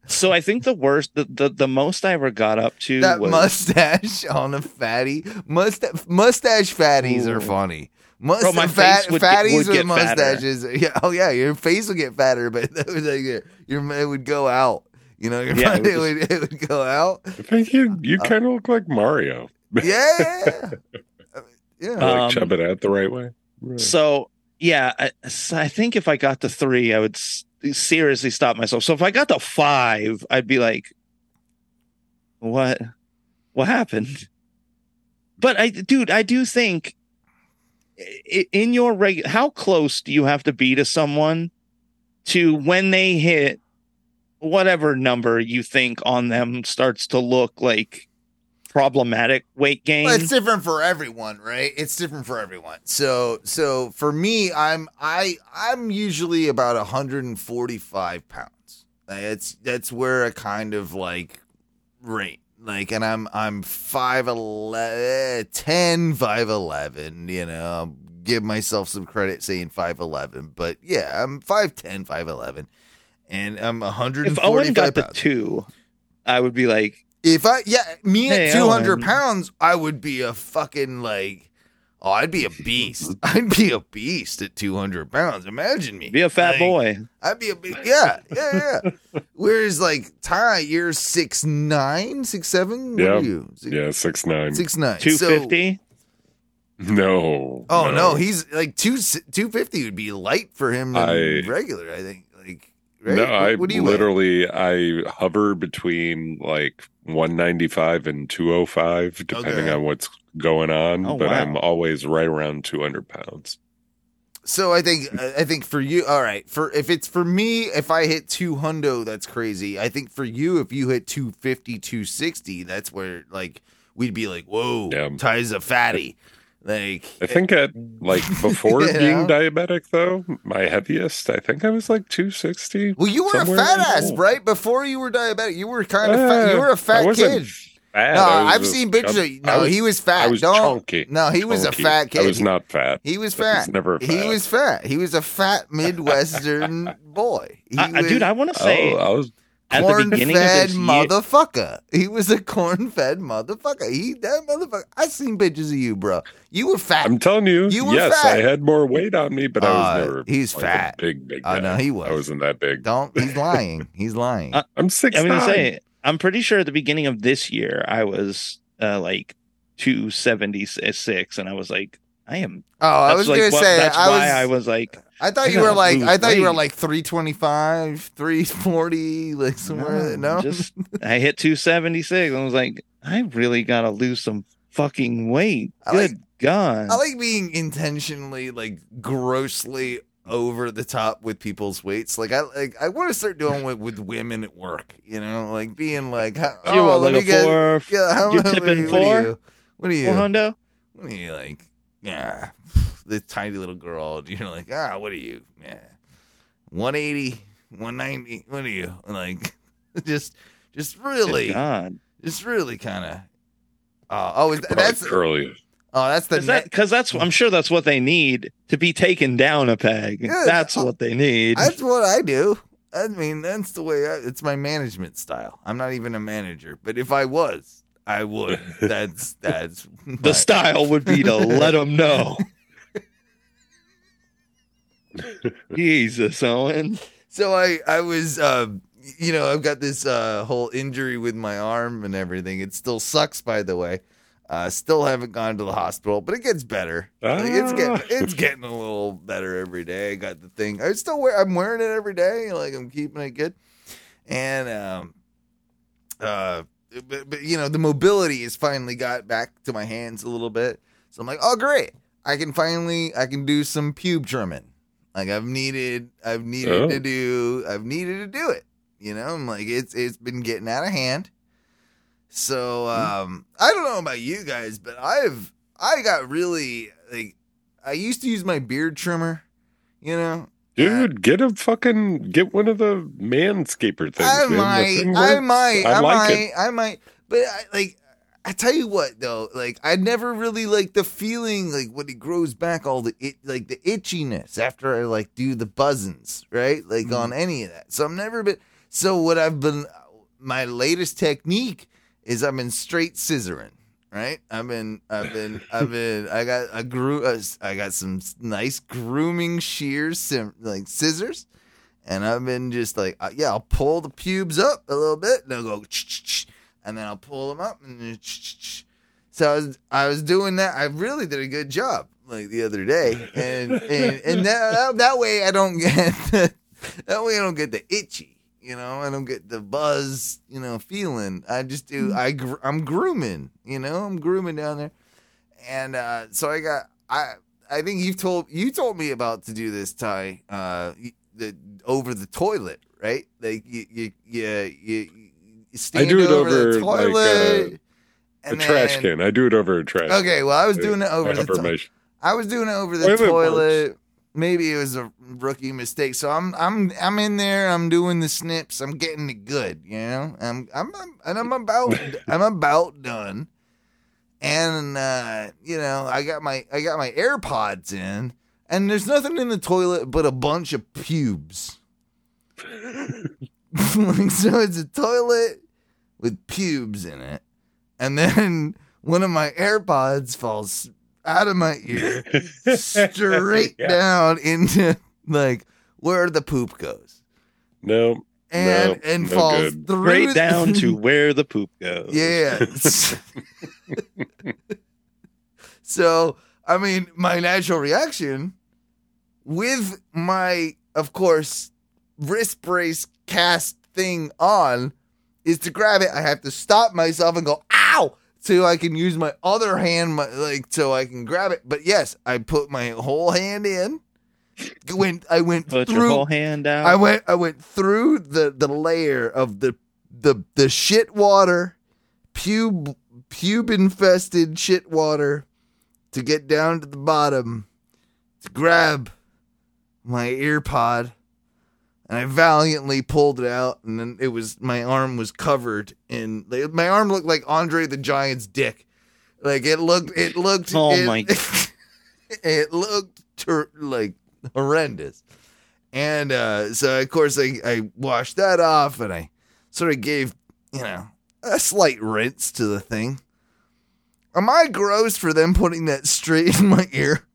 so I think the worst, the, the, the most I ever got up to that was mustache on a fatty. Mustache mustache fatties are funny. Must, Bro, my fat, face would get- fatties would with get fatter. mustaches. Yeah, oh yeah, your face would get fatter, but that was like your, your it would go out. You know, your Yeah, it it, would would, it would go out. I think you you Uh, kind of look like Mario. Yeah, yeah, yeah. yeah. I like Um, chub it out the right way. so yeah. I, I think if I got to three, I would s- seriously stop myself. So if I got to five, I'd be like, what, what happened? But I, dude, I do think in your regular, how close do you have to be to someone to when they hit whatever number you think on them starts to look like problematic weight gain? Well, it's different for everyone, right? It's different for everyone. So, so for me, I'm I I'm usually about 145 pounds. It's that's where I kind of like rate. Like, and I'm I'm 5'11", 10, 5'11", You know, I'll give myself some credit saying 5'11", but yeah, I'm 5'10", 5'11", and I'm 145 if Owen got the two, I would be like, If I yeah, me Hey, at two hundred pounds, I would be a fucking like oh, I'd be a beast. I'd be a beast at two hundred pounds. Imagine me. be a fat Like, boy. I'd be a big yeah, yeah, yeah. Whereas like Ty, you're six nine, six seven. What Yeah. are you? Six, Yeah, six nine. six nine. Two So- fifty. No. oh no, he's like two two fifty would be light for him I- regular. I think like right. No, I what do you weigh? literally I hover between like 195 and 205 depending Okay. on what's going on, Oh, but wow. I'm always right around 200 pounds. So I think I think for you, all right. For if it's for me, if I hit two hundo, that's crazy. I think for you, if you hit 250, 260, that's where like we'd be like, whoa, Yeah. Ty's a fatty. Like I think at like before You being diabetic though, my heaviest I think I was like 260. well, you were a fat ass, there. right? Before you were diabetic, you were kind of fat. You were a Uh, fat I kid. Fat. No, I was I've just seen pictures. chub- Of, no, was, he was fat. I was Don't. chunky. No, he was a fat kid. I was not fat. He was I was fat. never He was fat. He was a fat Midwestern boy. He I, I- was- dude, I want to say Oh, I was at the corn beginning of fed this year, motherfucker. He was a corn fed motherfucker. He that motherfucker. I seen pictures of you, bro. You were fat. I'm telling you, You were yes, fat. I had more weight on me, but I Uh, was never. he's like a fat. big, big. Oh, guy. no, he was. I wasn't that big. Don't. He's lying. He's lying. Uh, I'm six. I'm gonna say I'm pretty sure at the beginning of this year I was uh, like 276, and I was like, I am. oh, I that's was like gonna what- say. that's I was. why I was like, I thought you were like. I thought you were like three twenty five, three forty, like somewhere. No. just I hit 276. I was like, I really gotta lose some fucking weight. I Good like- God. I like being intentionally like grossly over the top with people's weights. Like I like I want to start doing with with women at work. You know, like being like, how, You oh, what, let me get- four- yeah, how, you're tipping you- four? What are you? What are you? Four hundo? What are you like? Yeah, the tiny little girl. You're like, ah, what are you? Yeah, 180, 190. What are you like? Just, just really, Good God. just really kind of. Uh, oh, is that, that's curly. oh, that's the Is that because that's I'm sure that's what they need to be taken down a peg. Yeah, that's what they need. That's what I do. I mean, that's the way I, it's my management style. I'm not even a manager, but if I was, I would. That's that's the my- style would be to let them know. Jesus, Owen. So I I was uh you know, I've got this uh whole injury with my arm and everything. It still sucks by the way. Uh still haven't gone to the hospital, but it gets better. Like, it's getting Ah. it's getting a little better every day. I got the thing. I still wear I'm wearing it every day, like I'm keeping it good. And um uh but, but you know, the mobility has finally got back to my hands a little bit. So I'm like, "Oh great. I can finally I can do some pube trimming." Like I've needed, I've needed Oh. to do, I've needed to do it. You know, I'm like it's it's been getting out of hand. So um, I don't know about you guys, but I've I got really like I used to use my beard trimmer. You know, Dude, get a fucking get one of the manscaper things. I man. Might, I might, I, I like might, it. I might. But I, like, I tell you what though, like I never really like the feeling like when it grows back all the it like the itchiness after I like do the buzzins, right? Like Mm-hmm. on any of that. So I'm never been. So what I've been, my latest technique is I've been straight scissoring. Right, I've been, I've been, I've been, I got a grew, uh, I got some nice grooming shears, sim- like scissors, and I've been just like, uh, yeah, I'll pull the pubes up a little bit, and I'll go, ch-ch-ch, and then I'll pull them up, and so I was, I was doing that. I really did a good job, like the other day, and and and that that, way I don't get the, that way I don't get the itchy, you know, I don't get the buzz, you know, feeling. I just do. I I'm grooming, you know, I'm grooming down there, and uh, so I got I. I think you told you told me about to do this, Ty. Uh, the over the toilet, right? Like you, you, you, you, you stand do it over, the over, like, toilet. A and trash can. I do it over a trash. Okay, well, I was doing it over the toilet. I was doing it over the wait, toilet. Maybe it was a rookie mistake. So I'm I'm I'm in there. I'm doing the snips. I'm getting it good. You know. I'm I'm, I'm and I'm about I'm about done. And uh, you know, I got my I got my AirPods in, and there's nothing in the toilet but a bunch of pubes. so it's a toilet with pubes in it, and then one of my AirPods falls out of my ear straight Yeah. down into like where the poop goes, No, and No, and no falls good. through down to where the poop goes. yeah. so I mean, my natural reaction with my, of course, wrist brace cast thing on is to grab it. I have to stop myself and go, ow, so I can use my other hand, my, like, so I can grab it. But yes, I put my whole hand in. Went, I went Put through. your whole hand out. I went, I went through the the layer of the the the shit water, pube pube infested shit water, to get down to the bottom, to grab my ear pod, and I valiantly pulled it out, and then it was my arm was covered in my arm looked like Andre the Giant's dick, like it looked it looked Oh it, my- it looked ter- like horrendous. And uh, so, of course, I, I washed that off and I sort of gave, you know, a slight rinse to the thing. Am I gross for them putting that straight in my ear?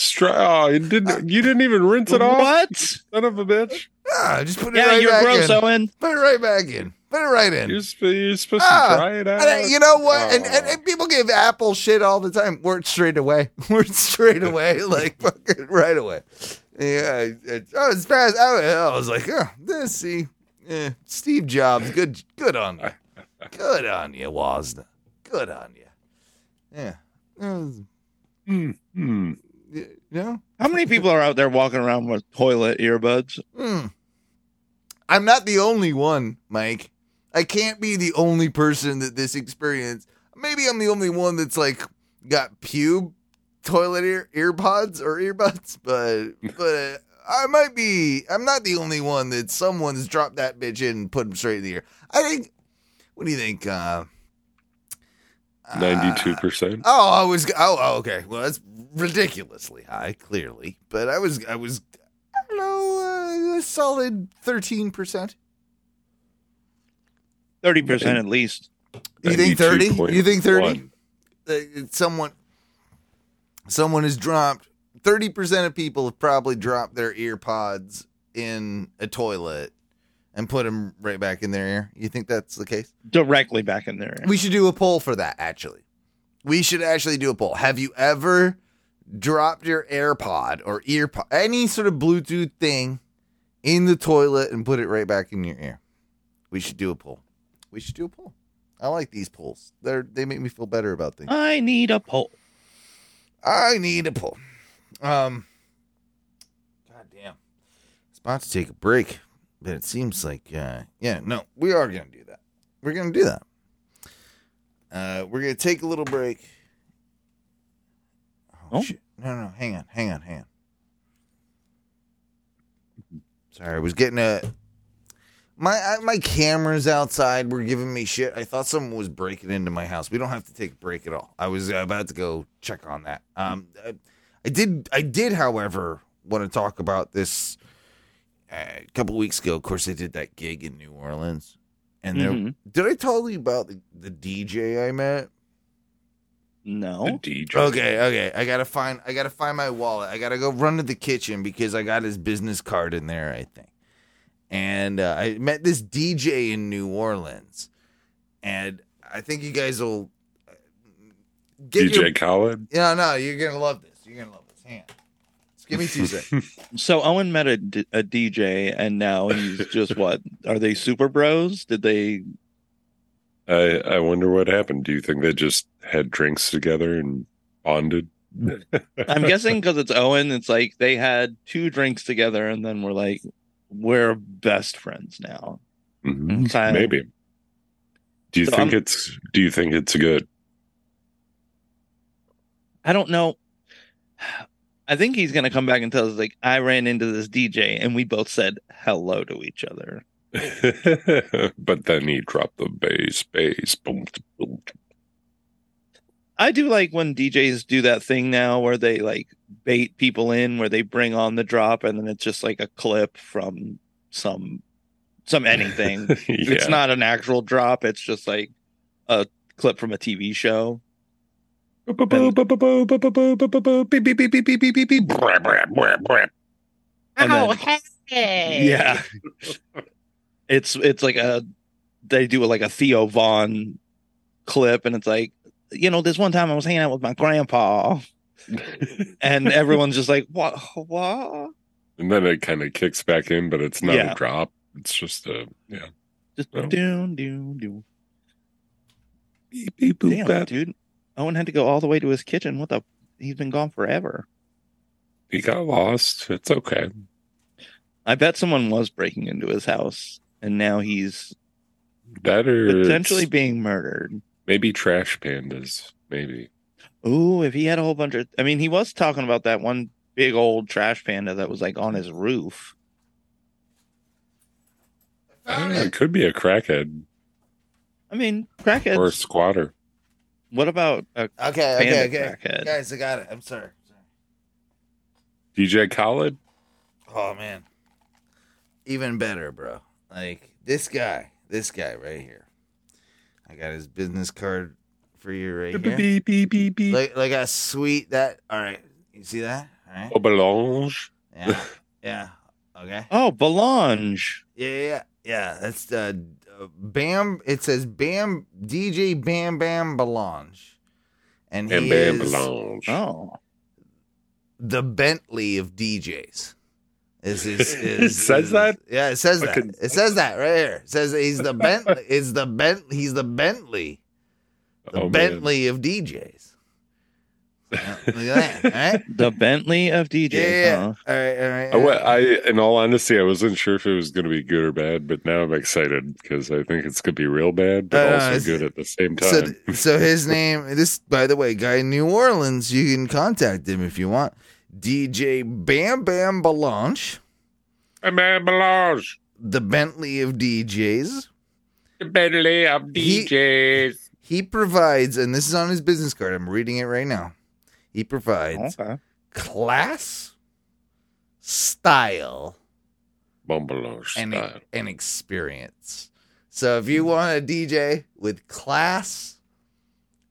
Stra- oh, you didn't. You didn't even rinse it off. What? Son of a bitch! Ah, just put it Yeah, right you're back gross, in. Owen. Put it right back in. Put it right in. You're, sp- you're supposed Ah, to dry it out. And, uh, you know what? And, and, Oh. and people give Apple shit all the time. Word straight away. Word straight away. Like fucking right away. Yeah. It, it- oh, it's fast. I, I was like, oh, this see, eh, Steve Jobs. Good, good on you. Good on you, Wazna. Good on you. Yeah. It was- hmm. You know? How many people are out there walking around with toilet earbuds? Hmm. I'm not the only one, Mike. I can't be the only person that this experience. Maybe I'm the only one that's like got pube toilet ear earpods or earbuds, but but I might be. I'm not the only one that someone's dropped that bitch in and put him straight in the ear. I think. What do you think? Uh, Ninety-two percent. Oh, I was. Oh, oh, okay. Well, that's ridiculously high, clearly. But I was. I was. I don't know. Uh, a solid thirteen percent. Thirty percent at least. You think thirty? You think thirty? Uh, someone. Someone has dropped. Thirty percent of people have probably dropped their ear pods in a toilet and put them right back in their ear. You think that's the case? Directly back in there. We should do a poll for that, actually. We should actually do a poll. Have you ever dropped your AirPod or earpod, any sort of Bluetooth thing in the toilet and put it right back in your ear? We should do a poll. We should do a poll. I like these polls. They're they make me feel better about things. I need a poll. I need a poll. Um God damn. It's about to take a break, but it seems like uh yeah, no, we are gonna do that. We're gonna do that. Uh we're gonna take a little break. Oh. shit. No, no, hang on, hang on, hang on. Sorry, I was getting a my I, my cameras outside were giving me shit. I thought someone was breaking into my house. We don't have to take a break at all. I was about to go check on that. Um, I, I did. I did, however, want to talk about this. Uh, a couple weeks ago, of course, they did that gig in New Orleans, and. Mhm. Did I tell you about the, the DJ I met? No. DJ. Okay, okay. I gotta find. I gotta find my wallet. I gotta go run to the kitchen because I got his business card in there. I think. And uh, I met this DJ in New Orleans, and I think you guys will uh, get DJ your. Khaled. Yeah, no, you're gonna love this. You're gonna love this. Hang on. Just give me two seconds. So Owen met a, d- a DJ, and now he's just what? Are they super bros? Did they? I I wonder what happened. Do you think they just had drinks together and bonded? I'm guessing because it's Owen. It's like they had two drinks together, and then we're like, we're best friends now. Mhm. Kind of- Maybe. Do you So think I'm- it's Do you think it's good? I don't know. I think he's gonna come back and tell us like I ran into this DJ and we both said hello to each other. but then he dropped the bass, bass, boom, boom. I do like when DJs do that thing now where they like bait people in where they bring on the drop and then it's just like a clip from some some anything. It's not an actual drop, it's just like a clip from a TV show. Oh, then- hey. Yeah. it's it's like a they do like a Theo Von clip and it's like, you know, this one time I was hanging out with my grandpa and everyone's just like, What what? And then it kind of kicks back in, but it's not Yeah. a drop. It's just a yeah. Just Oh. doon doon doon. Beep, beep, boop, Damn, bap. dude. Owen had to go all the way to his kitchen. What the he's been gone forever. He got lost. It's okay. I bet someone was breaking into his house and now he's That or potentially being murdered. maybe trash pandas. Maybe. Ooh, if he had a whole bunch of I mean, he was talking about that one big old trash panda that was like on his roof. I don't know. It could be a crackhead I mean, crackhead or a squatter. What about a Okay, okay, Panda okay. crackhead. Guys, I got it. I'm sorry. sorry. DJ Khaled? Oh man. Even better, bro. Like this guy, this guy right here. I got his business card for you right here. Beep, beep, beep, beep. Like like a sweet that all right. You see that? All right. Oh, Belange. Yeah. Yeah. Okay. Oh, Belange. Yeah, yeah, yeah. yeah. That's uh, uh Bam it says Bam DJ Bam Bam Belange. And And he Bam is Belange. Oh. the Bentley of DJs. Is is, It is says is- that? Yeah, it says that. Fucking- It says that right here. It says he's the Bentley. is the Bent. He's the Bentley. The Oh, man. Bentley of DJs. Yeah, Look at that. All right. The Bentley of DJs. Yeah, yeah. huh? All right, all right. I, wa- I, in all honesty, I wasn't sure if it was going to be good or bad, but now I'm excited because I think it's going to be real bad, but Uh, also good at the same So, time. so his name, this, by the way, guy in New Orleans, you can contact him if you want. DJ Bam Bam Balanche, A man Melange, the Bentley of DJs. the Bentley of DJs. He provides, and this is on his business card. I'm reading it right now. He provides Okay. class, style, Bumbelange and, style. and experience. So if you want a DJ with class,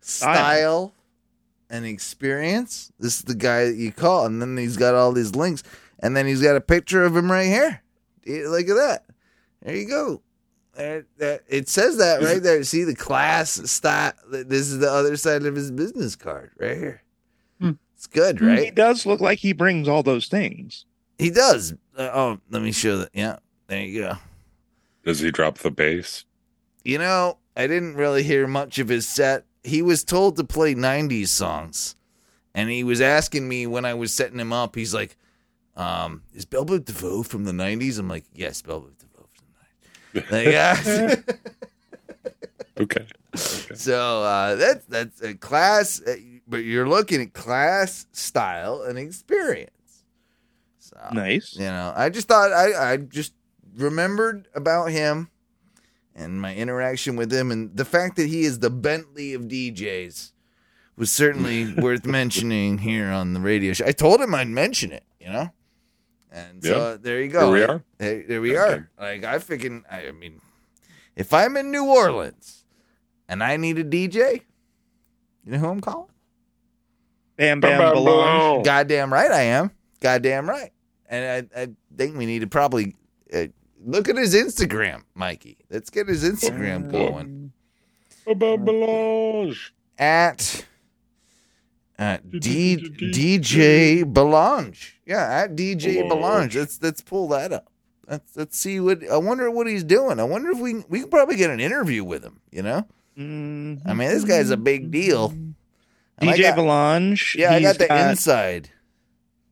style, and experience, this is the guy that you call. And then he's got all these links, and then he's got a picture of him right here. Look at that. There you go. It says that right there. See the class style. This is the other side of his business card right here. It's good, right? He does look like he brings all those things. He does. Uh, oh, let me show that. Yeah, there you go. Does he drop the bass? You know, I didn't really hear much of his set. He was told to play 90s songs. And he was asking me when I was setting him up, he's like, um, is Bell Biv DeVoe from the 90s? I'm like, yes, Bell Biv DeVoe from the 90s. Like, yeah. Okay. so uh, that's, that's a class, uh, but you're looking at class, style, and experience. So, Nice. you know, I just thought I, I just remembered about him and my interaction with him, and the fact that he is the Bentley of DJs was certainly worth mentioning here on the radio show. I told him I'd mention it, you know, and so Yeah. there you go. Here we are. Hey, there we Okay. are. Like I figured, I mean, if I'm in New Orleans and I need a DJ, you know who I'm calling? Bam Bam Bam, Balonge. Balonge. Goddamn right I am. Goddamn right. And I, I think we need to probably uh, look at his Instagram, Mikey. Let's get his Instagram going Bumbelange. at at D, DJ Belange. Yeah, at DJ Belange. Belange. Let's let's pull that up. Let's let's see what I wonder what he's doing. I wonder if we we can probably get an interview with him. You know, Mhm. I mean, this guy's a big deal. And DJ got- Belange. Yeah, I got the inside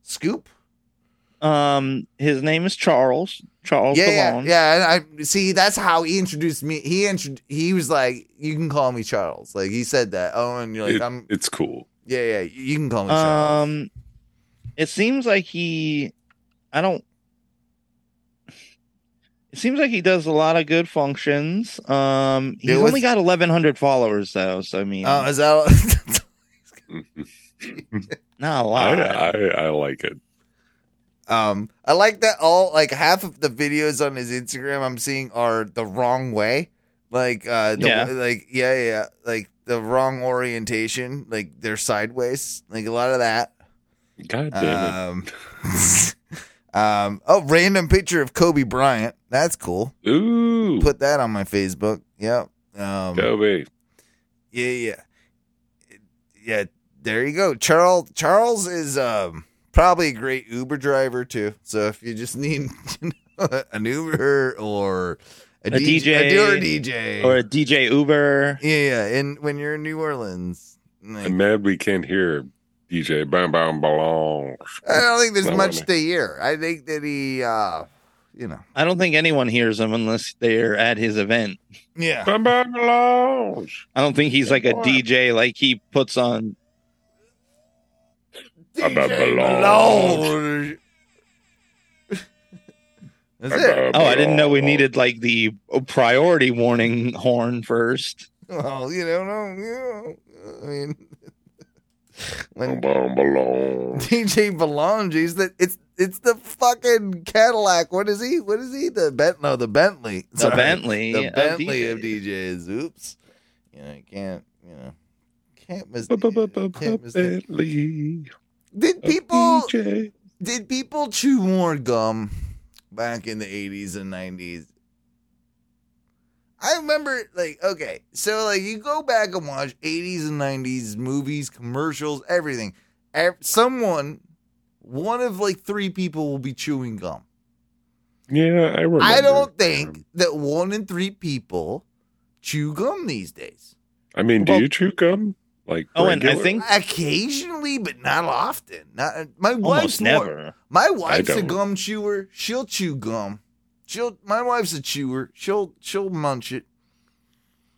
scoop. Um, his name is Charles. Charles yeah, yeah, yeah. and I see. That's how he introduced me. He intro- He was like, "You can call me Charles." Like he said that. Oh, and you're like, It- "I'm." it's cool. Yeah, yeah. You can call me Charles. Um, it seems like he. I don't. It seems like he does a lot of good functions. Um, he's Yeah, what's- only got 1,100 followers though, so I mean, Oh, is that? not a lot. I, I like it. Um, I like that. All like half of the videos on his Instagram I'm seeing are the wrong way. Like, uh, the, Yeah. like yeah, yeah, like the wrong orientation. Like they're sideways. Like a lot of that. God damn Um, um, oh, random picture of Kobe Bryant. That's cool. Ooh. Put that on my Facebook. Yep. Um, Kobe. yeah, yeah, yeah. There you go. Charles. Charles is um probably a great Uber driver too. So if you just need an Uber or a, A DJ, DJ, or a DJ, or a DJ Uber. yeah, yeah, and when you're in New Orleans, like, I'm mad we can't hear DJ Bam Bam Balonge. I don't think there's Not much to hear. I think that he, uh you know, I don't think anyone hears him unless they're at his event. yeah. Bam Bam Balonge. I don't think he's like a DJ like he puts on. Bam Bam DJ Balonge. That's it. Oh, I didn't know we needed like the priority warning horn first. Well, you don't know. You know I mean, when Bam Bam Balonge. DJ Belange's that it's it's the fucking Cadillac. What is he? What is he? The Bent? No, the Bentley. The Bentley The of Bentley of DJs. DJs. Oops. You know, you can't. You know, can't miss. Can't mistake. Bentley. Did people did people chew more gum back in the eighties and nineties? I remember, like, okay, so like you go back and watch eighties and nineties movies, commercials, everything. Someone, one of like three people will be chewing gum. Yeah, I remember. I don't think that one in three people chew gum these days. I mean, do Well- you chew gum? Like Oh, and I think Occasionally, but not often. Not uh, my wife's almost more- never. My wife's a gum chewer. She'll chew gum. She'll. My wife's a chewer. She'll. She'll munch it.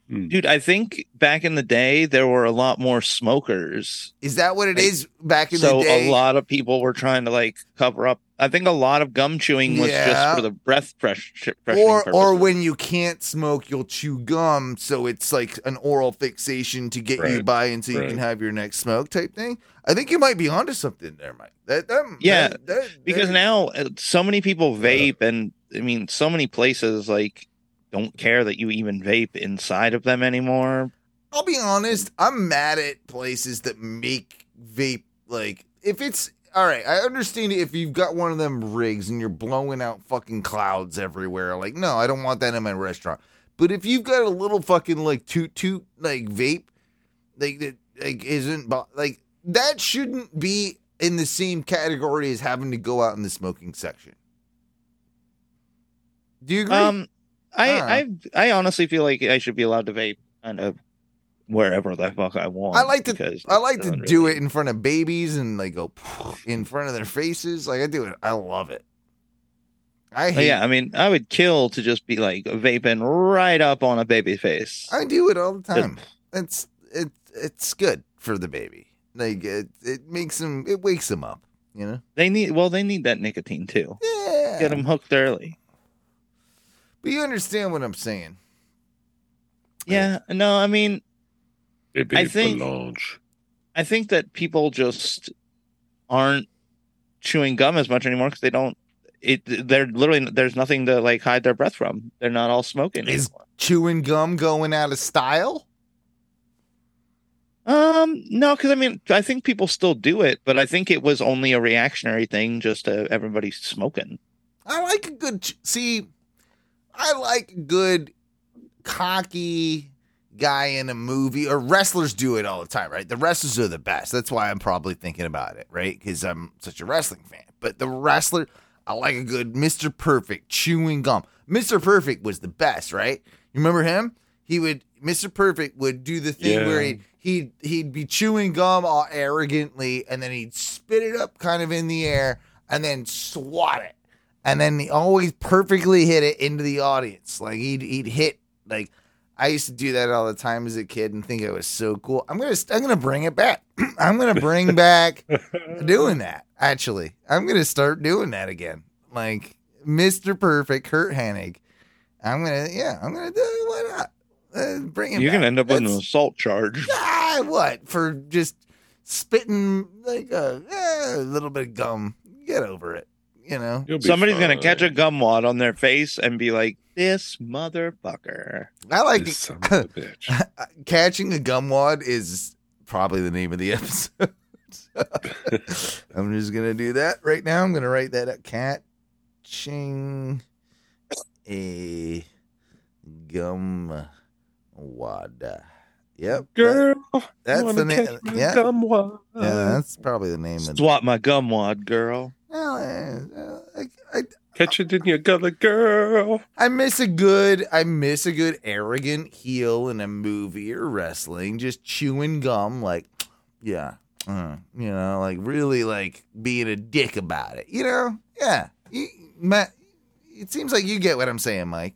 Dude, I think back in the day there were a lot more smokers. Is that what it Like, is back in so the day? So a lot of people were trying to like cover up. I think a lot of gum chewing was Yeah. just for the breath fresh, or or when you can't smoke, you'll chew gum, so it's like an oral fixation to get you by until you can have your next smoke type thing. I think you might be onto something there, Mike. That, that Yeah, that- that- because now uh, so many people vape and i mean so many places like don't care that you even vape inside of them anymore I'll be honest, I'm mad at places that make vape like if it's all right, I understand if you've got one of them rigs and you're blowing out fucking clouds everywhere. Like, no, I don't want that in my restaurant. But if you've got a little fucking like toot toot like vape, like that like isn't like that shouldn't be in the same category as having to go out in the smoking section. Do you agree? um i Alright. i i honestly feel like i should be allowed to vape kind of wherever the fuck i want I like to I like to do it in front of babies and like go in front of their faces. Like I do it. I love it. I hate. yeah i mean i would kill to just be like vaping right up on a baby face I do it all the time. It's it it's good for the baby. Like it it makes them it wakes them up. You know. they need well they need that nicotine too Yeah. get them hooked early But you understand what I'm saying. yeah no i mean Baby I think- Belange. I think that people just aren't chewing gum as much anymore because they don't. It they're literally there's nothing to like hide their breath from. They're not all smoking Is- anymore. Chewing gum going out of style. Um, no, because I mean I think people still do it, but I think it was only a reactionary thing just to everybody smoking. I like a good see. I like good cocky guy in a movie or wrestlers do it all the time, right? The wrestlers are the best. That's why I'm probably thinking about it, right? Because I'm such a wrestling fan. But the wrestler, I like a good Mr. Perfect chewing gum. Mr. Perfect was the best, right? You remember him? He would Mr. Perfect would do the thing where Yeah. he he'd he'd be chewing gum all arrogantly and then he'd spit it up kind of in the air and then swat it and then he always perfectly hit it into the audience. Like he'd he'd hit like I used to do that all the time as a kid and think it was so cool. I'm gonna I'm gonna bring it back. I'm gonna bring back doing that. Actually, I'm gonna start doing that again. Like Mr. Perfect, Curt Hennig. I'm gonna yeah. I'm gonna do it. Why not? Uh, bring it. You're back. gonna end up with an assault charge. Ah, what for? Just spitting like a, eh, a little bit of gum. Get over it. You know. You'll be Somebody's gonna catch a gum wad on their face and be like, "This motherfucker." I like This son of a bitch. catching a gum wad is probably the name of the episode. I'm just gonna do that right now. I'm gonna write that up. Catching a gum wad. Yep. Girl, that's the name. catch Yeah. gum wad. yeah, that's probably the name of. Swat my gum wad, girl. Well, uh, I, I, Catch it in your gullet, girl. I miss a good I miss a good arrogant heel in a movie or wrestling, just chewing gum like yeah. Uh, you know, like really like being a dick about it. You know? Yeah. You, Matt, it seems like you get what I'm saying, Mike.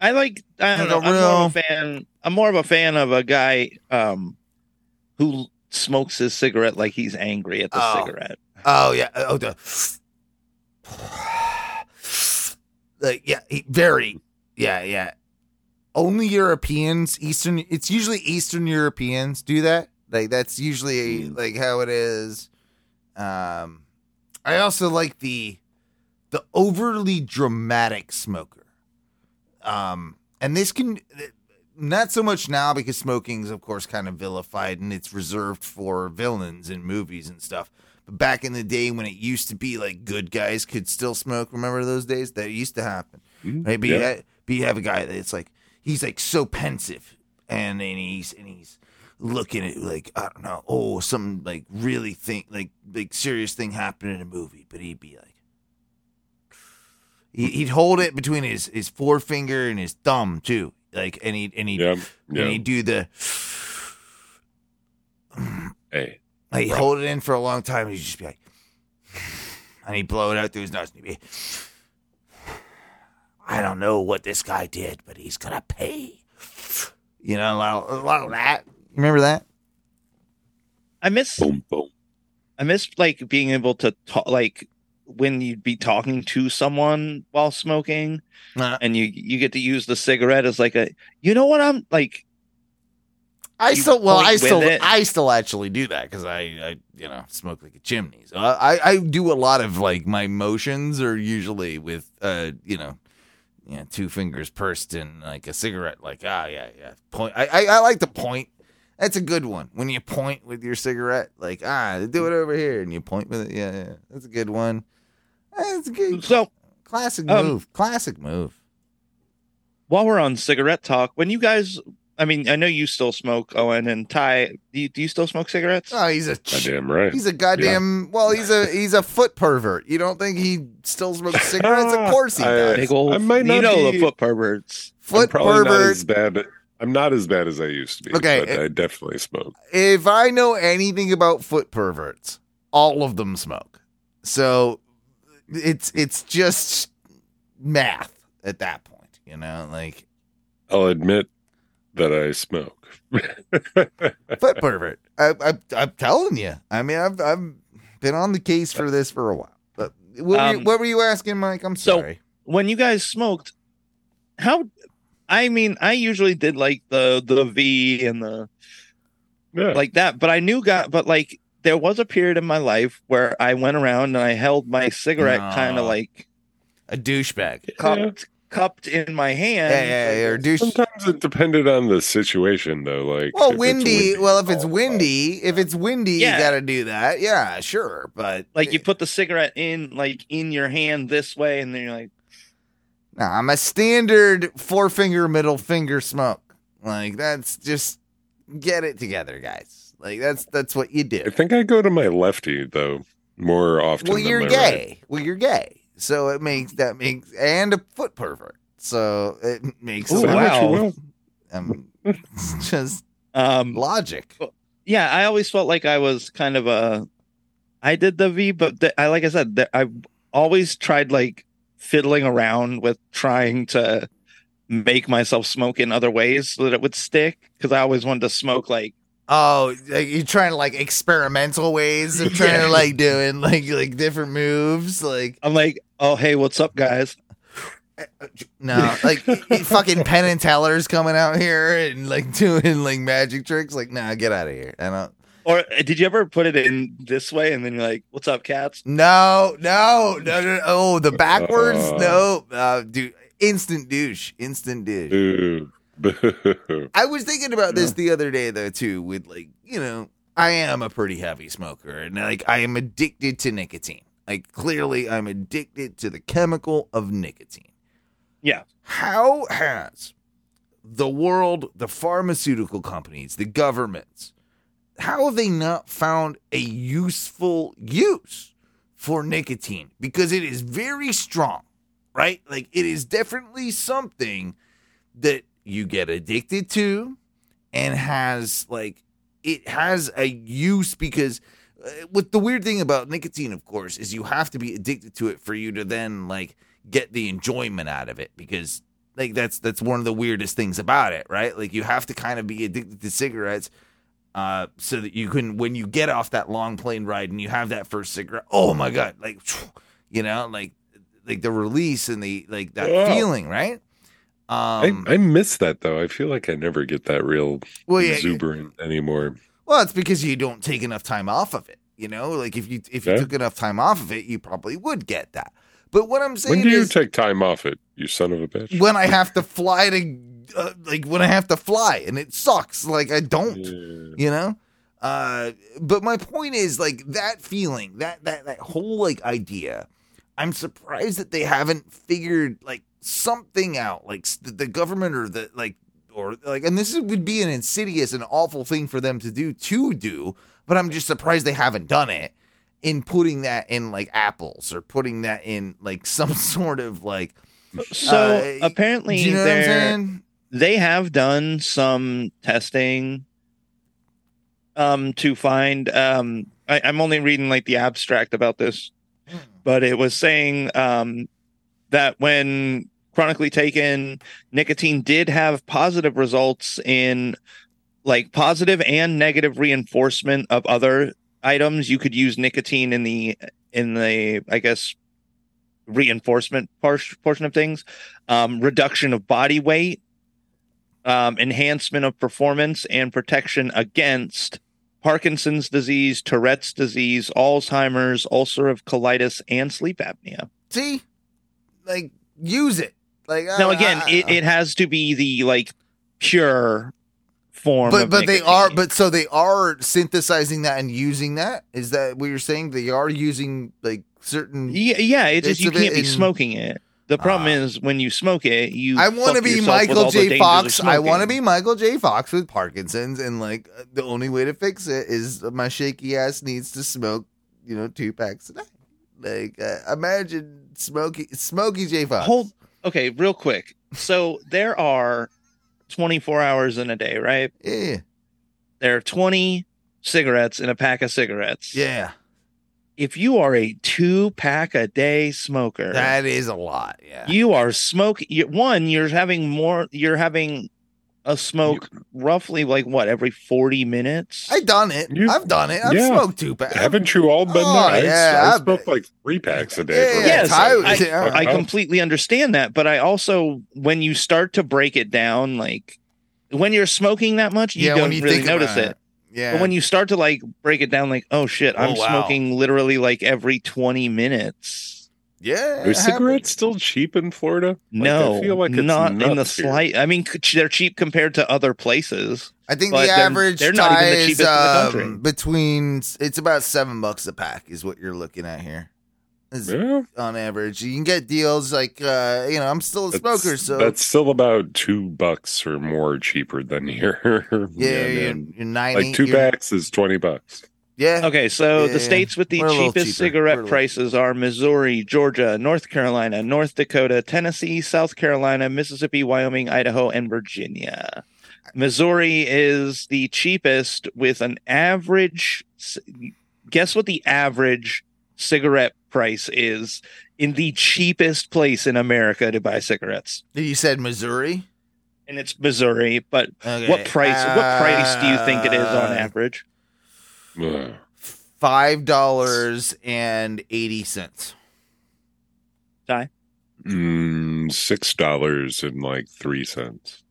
I like. I don't Like know. a I'm more real- of a fan. I'm more of a fan of a guy um, who smokes his cigarette like he's angry at the Oh. cigarette. Oh yeah. Oh the like yeah, very yeah, yeah. Only Europeans, Eastern it's usually Eastern Europeans do that. Like that's usually like how it is. Um I also like the the overly dramatic smoker. Um and this can not so much now because smoking is of course kind of vilified and it's reserved for villains in movies and stuff. But back in the day when it used to be like good guys could still smoke, remember those days? That used to happen. Mm-hmm. Right? But, you yeah. but you have a guy that's like he's like so pensive and and he's and he's looking at like I don't know, oh some like really think like like serious thing happened in a movie, but he'd be like he- he'd hold it between his his forefinger and his thumb too, like and he and he Yeah, and he'd do the Hey, Like he'd hold it in for a long time, and he'd just be like, and he'd blow it out through his nose, and he'd be, I don't know what this guy did, but he's gonna pay. You know, a lot, a lot of that. Remember that? I miss boom, boom. I miss like being able to talk like when you'd be talking to someone while smoking Uh, and you you get to use the cigarette as like a you know what I'm like I still, well, I still, it. I still actually do that because I, I, you know, smoke like a chimney. So I, I do a lot of like my motions are usually with, uh, you know, yeah, two fingers pursed in like a cigarette. Like, ah, yeah, yeah. Point. I, I, I like to point. That's a good one. When you point with your cigarette, like, ah, do it over here, and you point with it. Yeah, yeah. That's a good one. That's a good so classic um, move. Classic move. while we're on cigarette talk when you guys I mean I know you still smoke Owen and Ty do you, do you still smoke cigarettes Oh, he's a Goddamn right. He's a goddamn. Well, he's a he's a foot pervert. You don't think he still smokes cigarettes? Of course he I- does. big old I might you not know be- the foot perverts I'm Foot probably not pervert. as bad. I'm not as bad as I used to be. Okay, but it- I definitely smoke. If I know anything about foot perverts, all of them smoke. So it's it's just math at that point. You know, like I'll admit that I smoke. foot pervert. I, I I'm telling you. I mean, I've I've been on the case for this for a while. But what, were, you, Um, what were you asking, Mike? I'm so- sorry. when you guys smoked how I mean I usually did like the the V and the yeah. like that but I knew got but like there was a period in my life where I went around and I held my cigarette kind of like a douchebag. cupped cupped in my hand Yeah, yeah, yeah, or douche. Sometimes it depended on the situation, though. Like, Well, if it's windy. Well, if it's oh, windy, if it's windy, Yeah. you got to do that. Yeah, sure. But like you put the cigarette in like in your hand this way and then you're like no, I'm a standard four finger, middle finger smoke. Like that's just get it together, guys. Like that's that's what you do. I think I go to my lefty though more often. Well, than you're my gay. right. Well, you're gay, so it makes that makes and a foot pervert. So it makes Ooh, a Say lot- what you wow. um, it's just um logic. yeah, I always felt like I was kind of a. I did the V, but the, I like I said, the, I always tried like fiddling around with trying to make myself smoke in other ways so that it would stick because I always wanted to smoke like Oh, like you're trying to like experimental ways of trying Yeah. to like doing like like different moves, like I'm like, oh hey, what's up, guys? no, like fucking Penn and Teller's coming out here and like doing like magic tricks. Like, nah, get out of here. I don't. Or uh, did you ever put it in this way and then you're like, what's up, cats? No, no, no, no. Oh, the backwards. Uh. no, uh, dude, instant douche, instant douche. Boo. I was thinking about this the other day though too. With like, you know, I am a pretty heavy smoker, and like I am addicted to nicotine. Like clearly, I'm addicted to the chemical of nicotine. Yeah. How has the world, the pharmaceutical companies, the governments, how have they not found a useful use for nicotine? Because it is very strong, right? Like it is definitely something that you get addicted to and has like it has a use because uh, what the weird thing about nicotine of course is you have to be addicted to it for you to then like get the enjoyment out of it because like that's that's one of the weirdest things about it right like you have to kind of be addicted to cigarettes uh so that you can when you get off that long plane ride and you have that first cigarette oh my god like you know like like the release and the like that Yeah. feeling right um I miss that though. I feel like I never get that real well yeah exuberant anymore. Well, it's because you don't take enough time off of it. You know, like if you if you Yeah. took enough time off of it, you probably would get that. But what I'm saying When do you is, take time off it, you son of a bitch? when I have to fly to, uh, like when I have to fly, and it sucks. Like I don't, you know. Uh, but my point is like that feeling, that that that whole like idea. I'm surprised that they haven't figured like something out, like the government or the like or like, and this would be an insidious and awful thing for them to do to do. But I'm just surprised they haven't done it in putting that in like apples or putting that in like some sort of like. So Uh, apparently you know they have done some testing um, to find. Um, I, I'm only reading like the abstract about this, but it was saying um, that when chronically taken, nicotine did have positive results in like positive and negative reinforcement of other items. You could use nicotine in the in the I guess reinforcement portion of things, um, reduction of body weight, um, enhancement of performance, and protection against Parkinson's disease, Tourette's disease, Alzheimer's, ulcerative colitis, and sleep apnea. See, like use it. Like Now, I- again, I- it, it has to be the like pure form. but but they are but so they are synthesizing that and using that. Is that what you're saying? They are using like certain. Yeah, yeah. It's just you can't be in- smoking it. The problem Ah. is when you smoke it, you. I want to be Michael J. Fox. I want to be Michael J. Fox with Parkinson's, and like uh, the only way to fix it is my shaky ass needs to smoke, you know, two packs a night. Like uh, imagine Smokey Smokey J. Fox. Hold. Okay, real quick. So there are 24 hours in a day, right? yeah, There are 20 cigarettes in a pack of cigarettes. yeah, If you are a two pack a day smoker, that is a lot. Yeah, you are smoking. One, you're having more. You're having a smoke roughly like what every 40 minutes. I done it. You- I've done it. I've yeah. smoked two packs. Haven't you all been Oh, there? I, yeah, I I've- smoke like three packs a day. Yeah, for Yes, Ty- I- yeah. I Oh. completely understand that, but I also, when you start to break it down, like when you're smoking that much, you yeah, don't you really think notice about it. Yeah, But when you start to like break it down, like, oh shit, oh, I'm Oh, wow. smoking literally like every 20 minutes. Yeah, Are it cigarettes still cheap in Florida? Like, No, I feel like it's not in the here. slight. I mean, they're cheap compared to other places. I think But the they're- average they're not even the Thai is cheapest in the country. um, between it's about seven bucks a pack is what you're looking at here. Is Yeah, on average, you can get deals like uh, you know I'm still a that's- smoker, so that's still about two bucks or more cheaper than here. yeah, you're, you're ninety. like 2 you're- packs is twenty bucks. Yeah, Okay, so Yeah, the states with the cheapest cheaper. We're a cigarette prices are Missouri, Georgia, North Carolina, North Dakota, Tennessee, South Carolina, Mississippi, Wyoming, Idaho, and Virginia. Missouri is the cheapest with an average. Guess what the average cigarette price is in the cheapest place in America to buy cigarettes? you said Missouri. And it's Missouri, but Okay. what price? what price do you think it is on Uh, average? Ugh. Five dollars and eighty cents. Mm, six dollars and like three cents.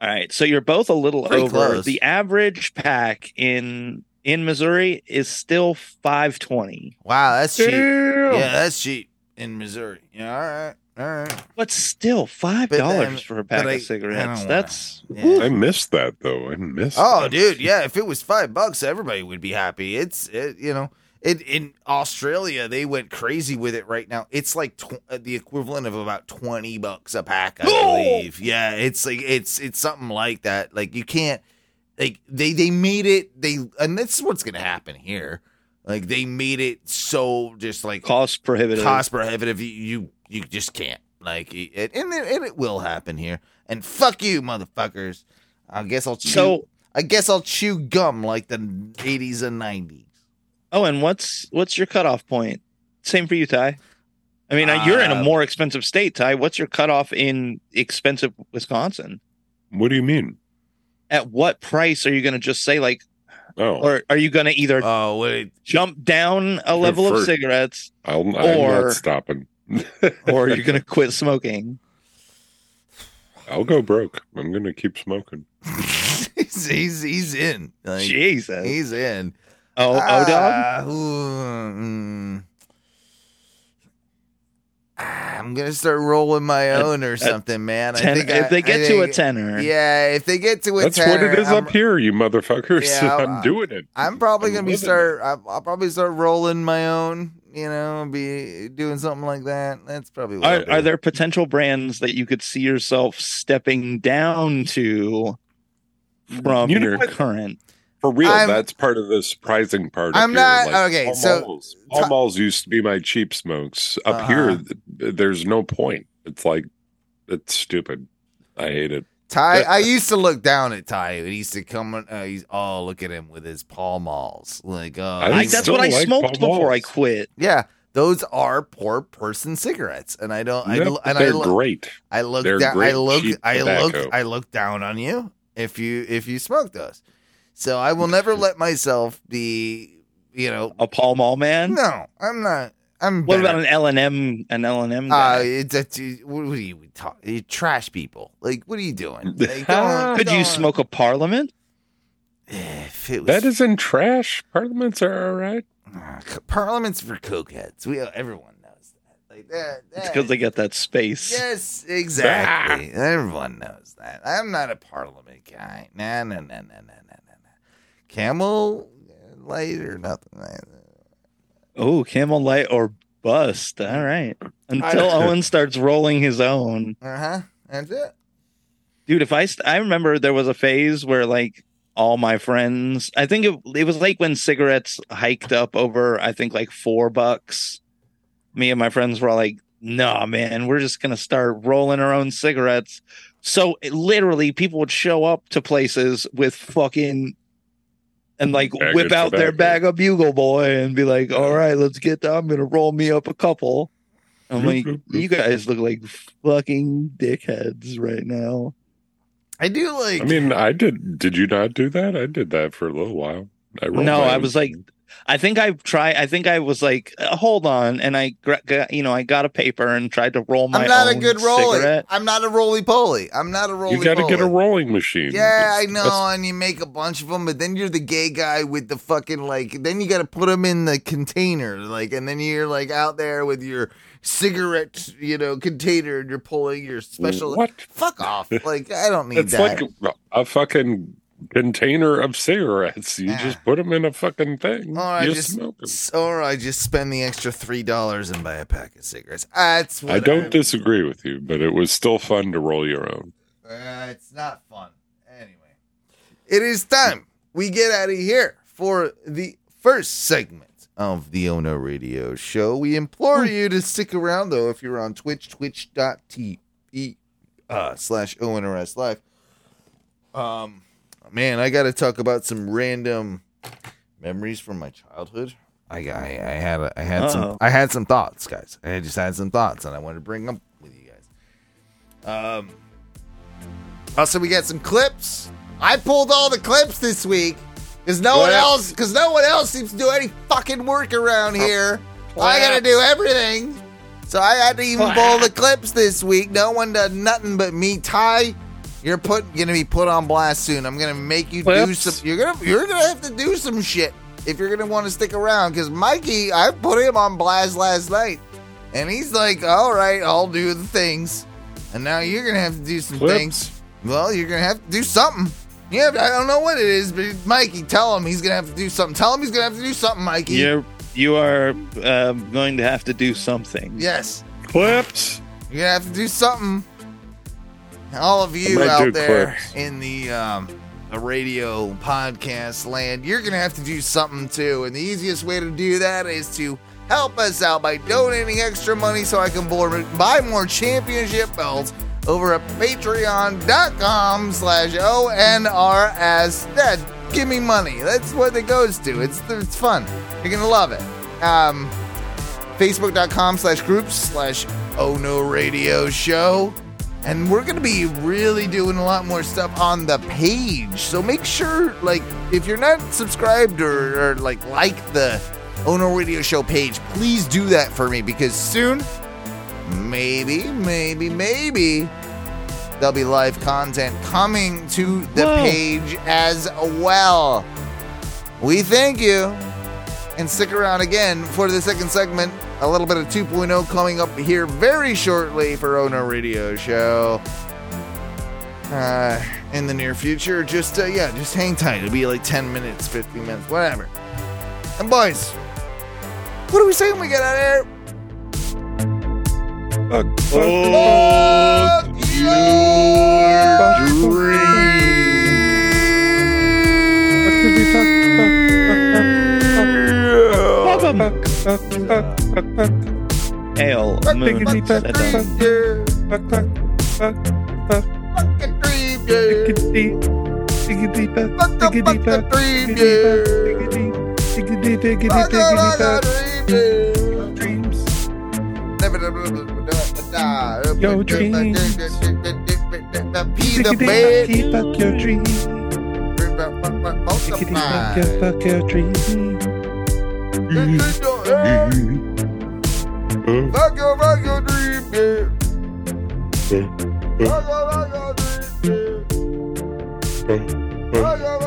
All right, so you're both a little Pretty over. close. The average pack in in Missouri is still five twenty, Wow, that's cheap. Yeah, that's cheap in Missouri. Yeah, all right, all right. but still five dollars for a pack but I- I of cigarettes. don't wanna- That's Yeah. I missed that though. I missed. Oh, that. dude, yeah. If it was five bucks, everybody would be happy. It's it, you know, it, in Australia they went crazy with it right now. It's like tw- uh, the equivalent of about twenty bucks a pack, I believe. Yeah, it's like it's it's something like that. Like you can't like they they made it they and this is what's gonna happen here. Like they made it so just like cost prohibitive. cost prohibitive. You you, you just can't like it, and it, and it will happen here. And fuck you, motherfuckers. I guess I'll chew. So, I guess I'll chew gum like the 80s and 90s. oh, and what's what's your cutoff point? Same for you, Ty. I mean, uh, you're in a Uh, more expensive state, Ty. What's your cutoff in expensive Wisconsin? What do you mean? At what price are you going to just say like, Oh, or are you going to either Oh, wait. jump down a level of cigarettes, I'll, I'm or- not stopping. or you're going to quit smoking? I'll go broke. I'm gonna keep smoking. he's, he's, he's in. Like, Jesus. He's in. Oh, oh, dog. Ah, ooh, mm. Ah, I'm gonna start rolling my own or something, man. I think if I- they I get to a think- tenor, yeah, if they get to a That's tenner, what it is I'm, up here, you motherfuckers. Yeah, I'm I'm- doing it. I'm probably I'm gonna be start. I'll, I'll probably start rolling my own. You know, be doing something like that. That's probably what are, are there potential brands that you could see yourself stepping down to from You your current? For real, I'm- that's part of the surprising part. I'm not- Like, okay, Pall so- Malls, Pall Ta- Malls used to be my cheap smokes. Up Uh-huh. here, there's no point. It's like it's stupid. I hate it. Ty, I used to look down at Ty. and He used to come. Uh, he's oh, look at him with his Pall Malls. Like, oh, I I, that's still what I smoked before I quit. yeah. Those are poor person cigarettes, and I don't. I Yep, lo- and they're I lo- great. I look They're down. I great, look. I look. tobacco. I look down on you if you if you smoke those. So I will never let myself be. You know, A Pall Mall man. no, I'm not. I'm. What better. about an L and M? An L and M Uh, guy? it's what, what are you talk, you trash people? Like, what are you doing? Like, don't- Could you don't- smoke a Parliament? If it was, That isn't trash. Parliaments are all right. uh, Parliament's for cokeheads. We everyone knows that. Like that. It's because they get that space. Yes, exactly. Everyone knows that. I'm not a Parliament guy. Nah, nah, nah, nah, nah, nah, nah, nah. Camel light or nothing like that. Oh, Camel Light or bust. All right. Until Owen starts rolling his own. Uh huh. That's it. dude if i st- i remember there was a phase where like all my friends i think it, it was like when cigarettes hiked up over i think like four bucks me and my friends were all like nah man we're just gonna start rolling our own cigarettes so it, literally people would show up to places with fucking and like Bag whip out their bag of bugle boy and be like all right let's get i'm gonna roll me up a couple i'm like you guys look like fucking dickheads right now I do like. I mean, I did. Did you not do that? I did that for a little while. I No, I was like, I think I tried. I think I was like, uh, hold on, and I, got, you know, I got a paper and tried to roll my. I'm not a own good roller. cigarette. I'm not a roly poly. I'm not a roly. you got to get a rolling machine. Yeah, I know, that's- and you make a bunch of them, but then you're the gay guy with the fucking like. Then you got to put them in the container, like, and then you're like out there with your cigarette, you know, container, and you're pulling your special. What? Fuck off! Like, I don't need It's that. It's like a fucking container of cigarettes. You Ah. just put them in a fucking thing. or I you just, smoke 'em. s- or I just spend the extra three dollars and buy a pack of cigarettes. That's what I don't disagree with you, but it was still fun to roll your own. Uh, it's not fun. Anyway, it is time we get out of here for the first segment of the Ono Radio Show. We implore you to stick around, though, if you're on Twitch, twitch.tv uh, slash ONRS Live. Um, man, I got to talk about some random memories from my childhood. I, I, I had a, I had some Uh-oh. I had some thoughts, guys. I just had some thoughts, and I wanted to bring them with you guys. Um, also, we got some clips. I pulled all the clips this week because no one Clips. else because no one else seems to do any fucking work around here. I gotta do everything, so I had to even pull the clips this week. No one does nothing but me. Ty, you're put gonna be put on blast soon. I'm gonna make you do some. You're gonna you're gonna have to do some shit if you're gonna want to stick around. Because Mikey, I put him on blast last night, and he's like, "All right, I'll do the things." And now you're gonna have to do some Clips? things. Well, you're gonna have to do something. Yeah, I don't know what it is, but Mikey, tell him he's gonna have to do something. Tell him he's gonna have to do something, Mikey. You're you are um, going to have to do something. Yes, Clips. you're gonna have to do something. All of you out there clips. in the um, radio podcast land, you're gonna have to do something too. And the easiest way to do that is to help us out by donating extra money so I can buy more championship belts over at patreon.com slash ONRS. That give me money. That's what it goes to. It's it's fun. You're gonna love it. Um Facebook.com slash groups slash Oh No Radio Show. And we're gonna be really doing a lot more stuff on the page. So make sure, like, if you're not subscribed or, or like like the Oh No Radio Show page, please do that for me because soon, maybe, maybe, maybe there'll be live content coming to the Whoa. page as well. We thank you. And stick around again for the second segment. A little bit of 2.0 coming up here very shortly for Ono Radio Show. Uh, in the near future, just uh, yeah, just hang tight. It'll be like 10 minutes, 15 minutes, whatever. And boys, what do we say when we get out of here? Fuck, Fuck your Hail, moon, Fuck said, um, your dream. Fucking the fuck the dream, yeah. Fuck the fuck the dream, yeah. Your dreams. The bed. Fuck your. Fuck your, fuck your dreams. Fuck your, fuck your dream, yeah. Fuck your, fuck your dream, yeah. Fuck your,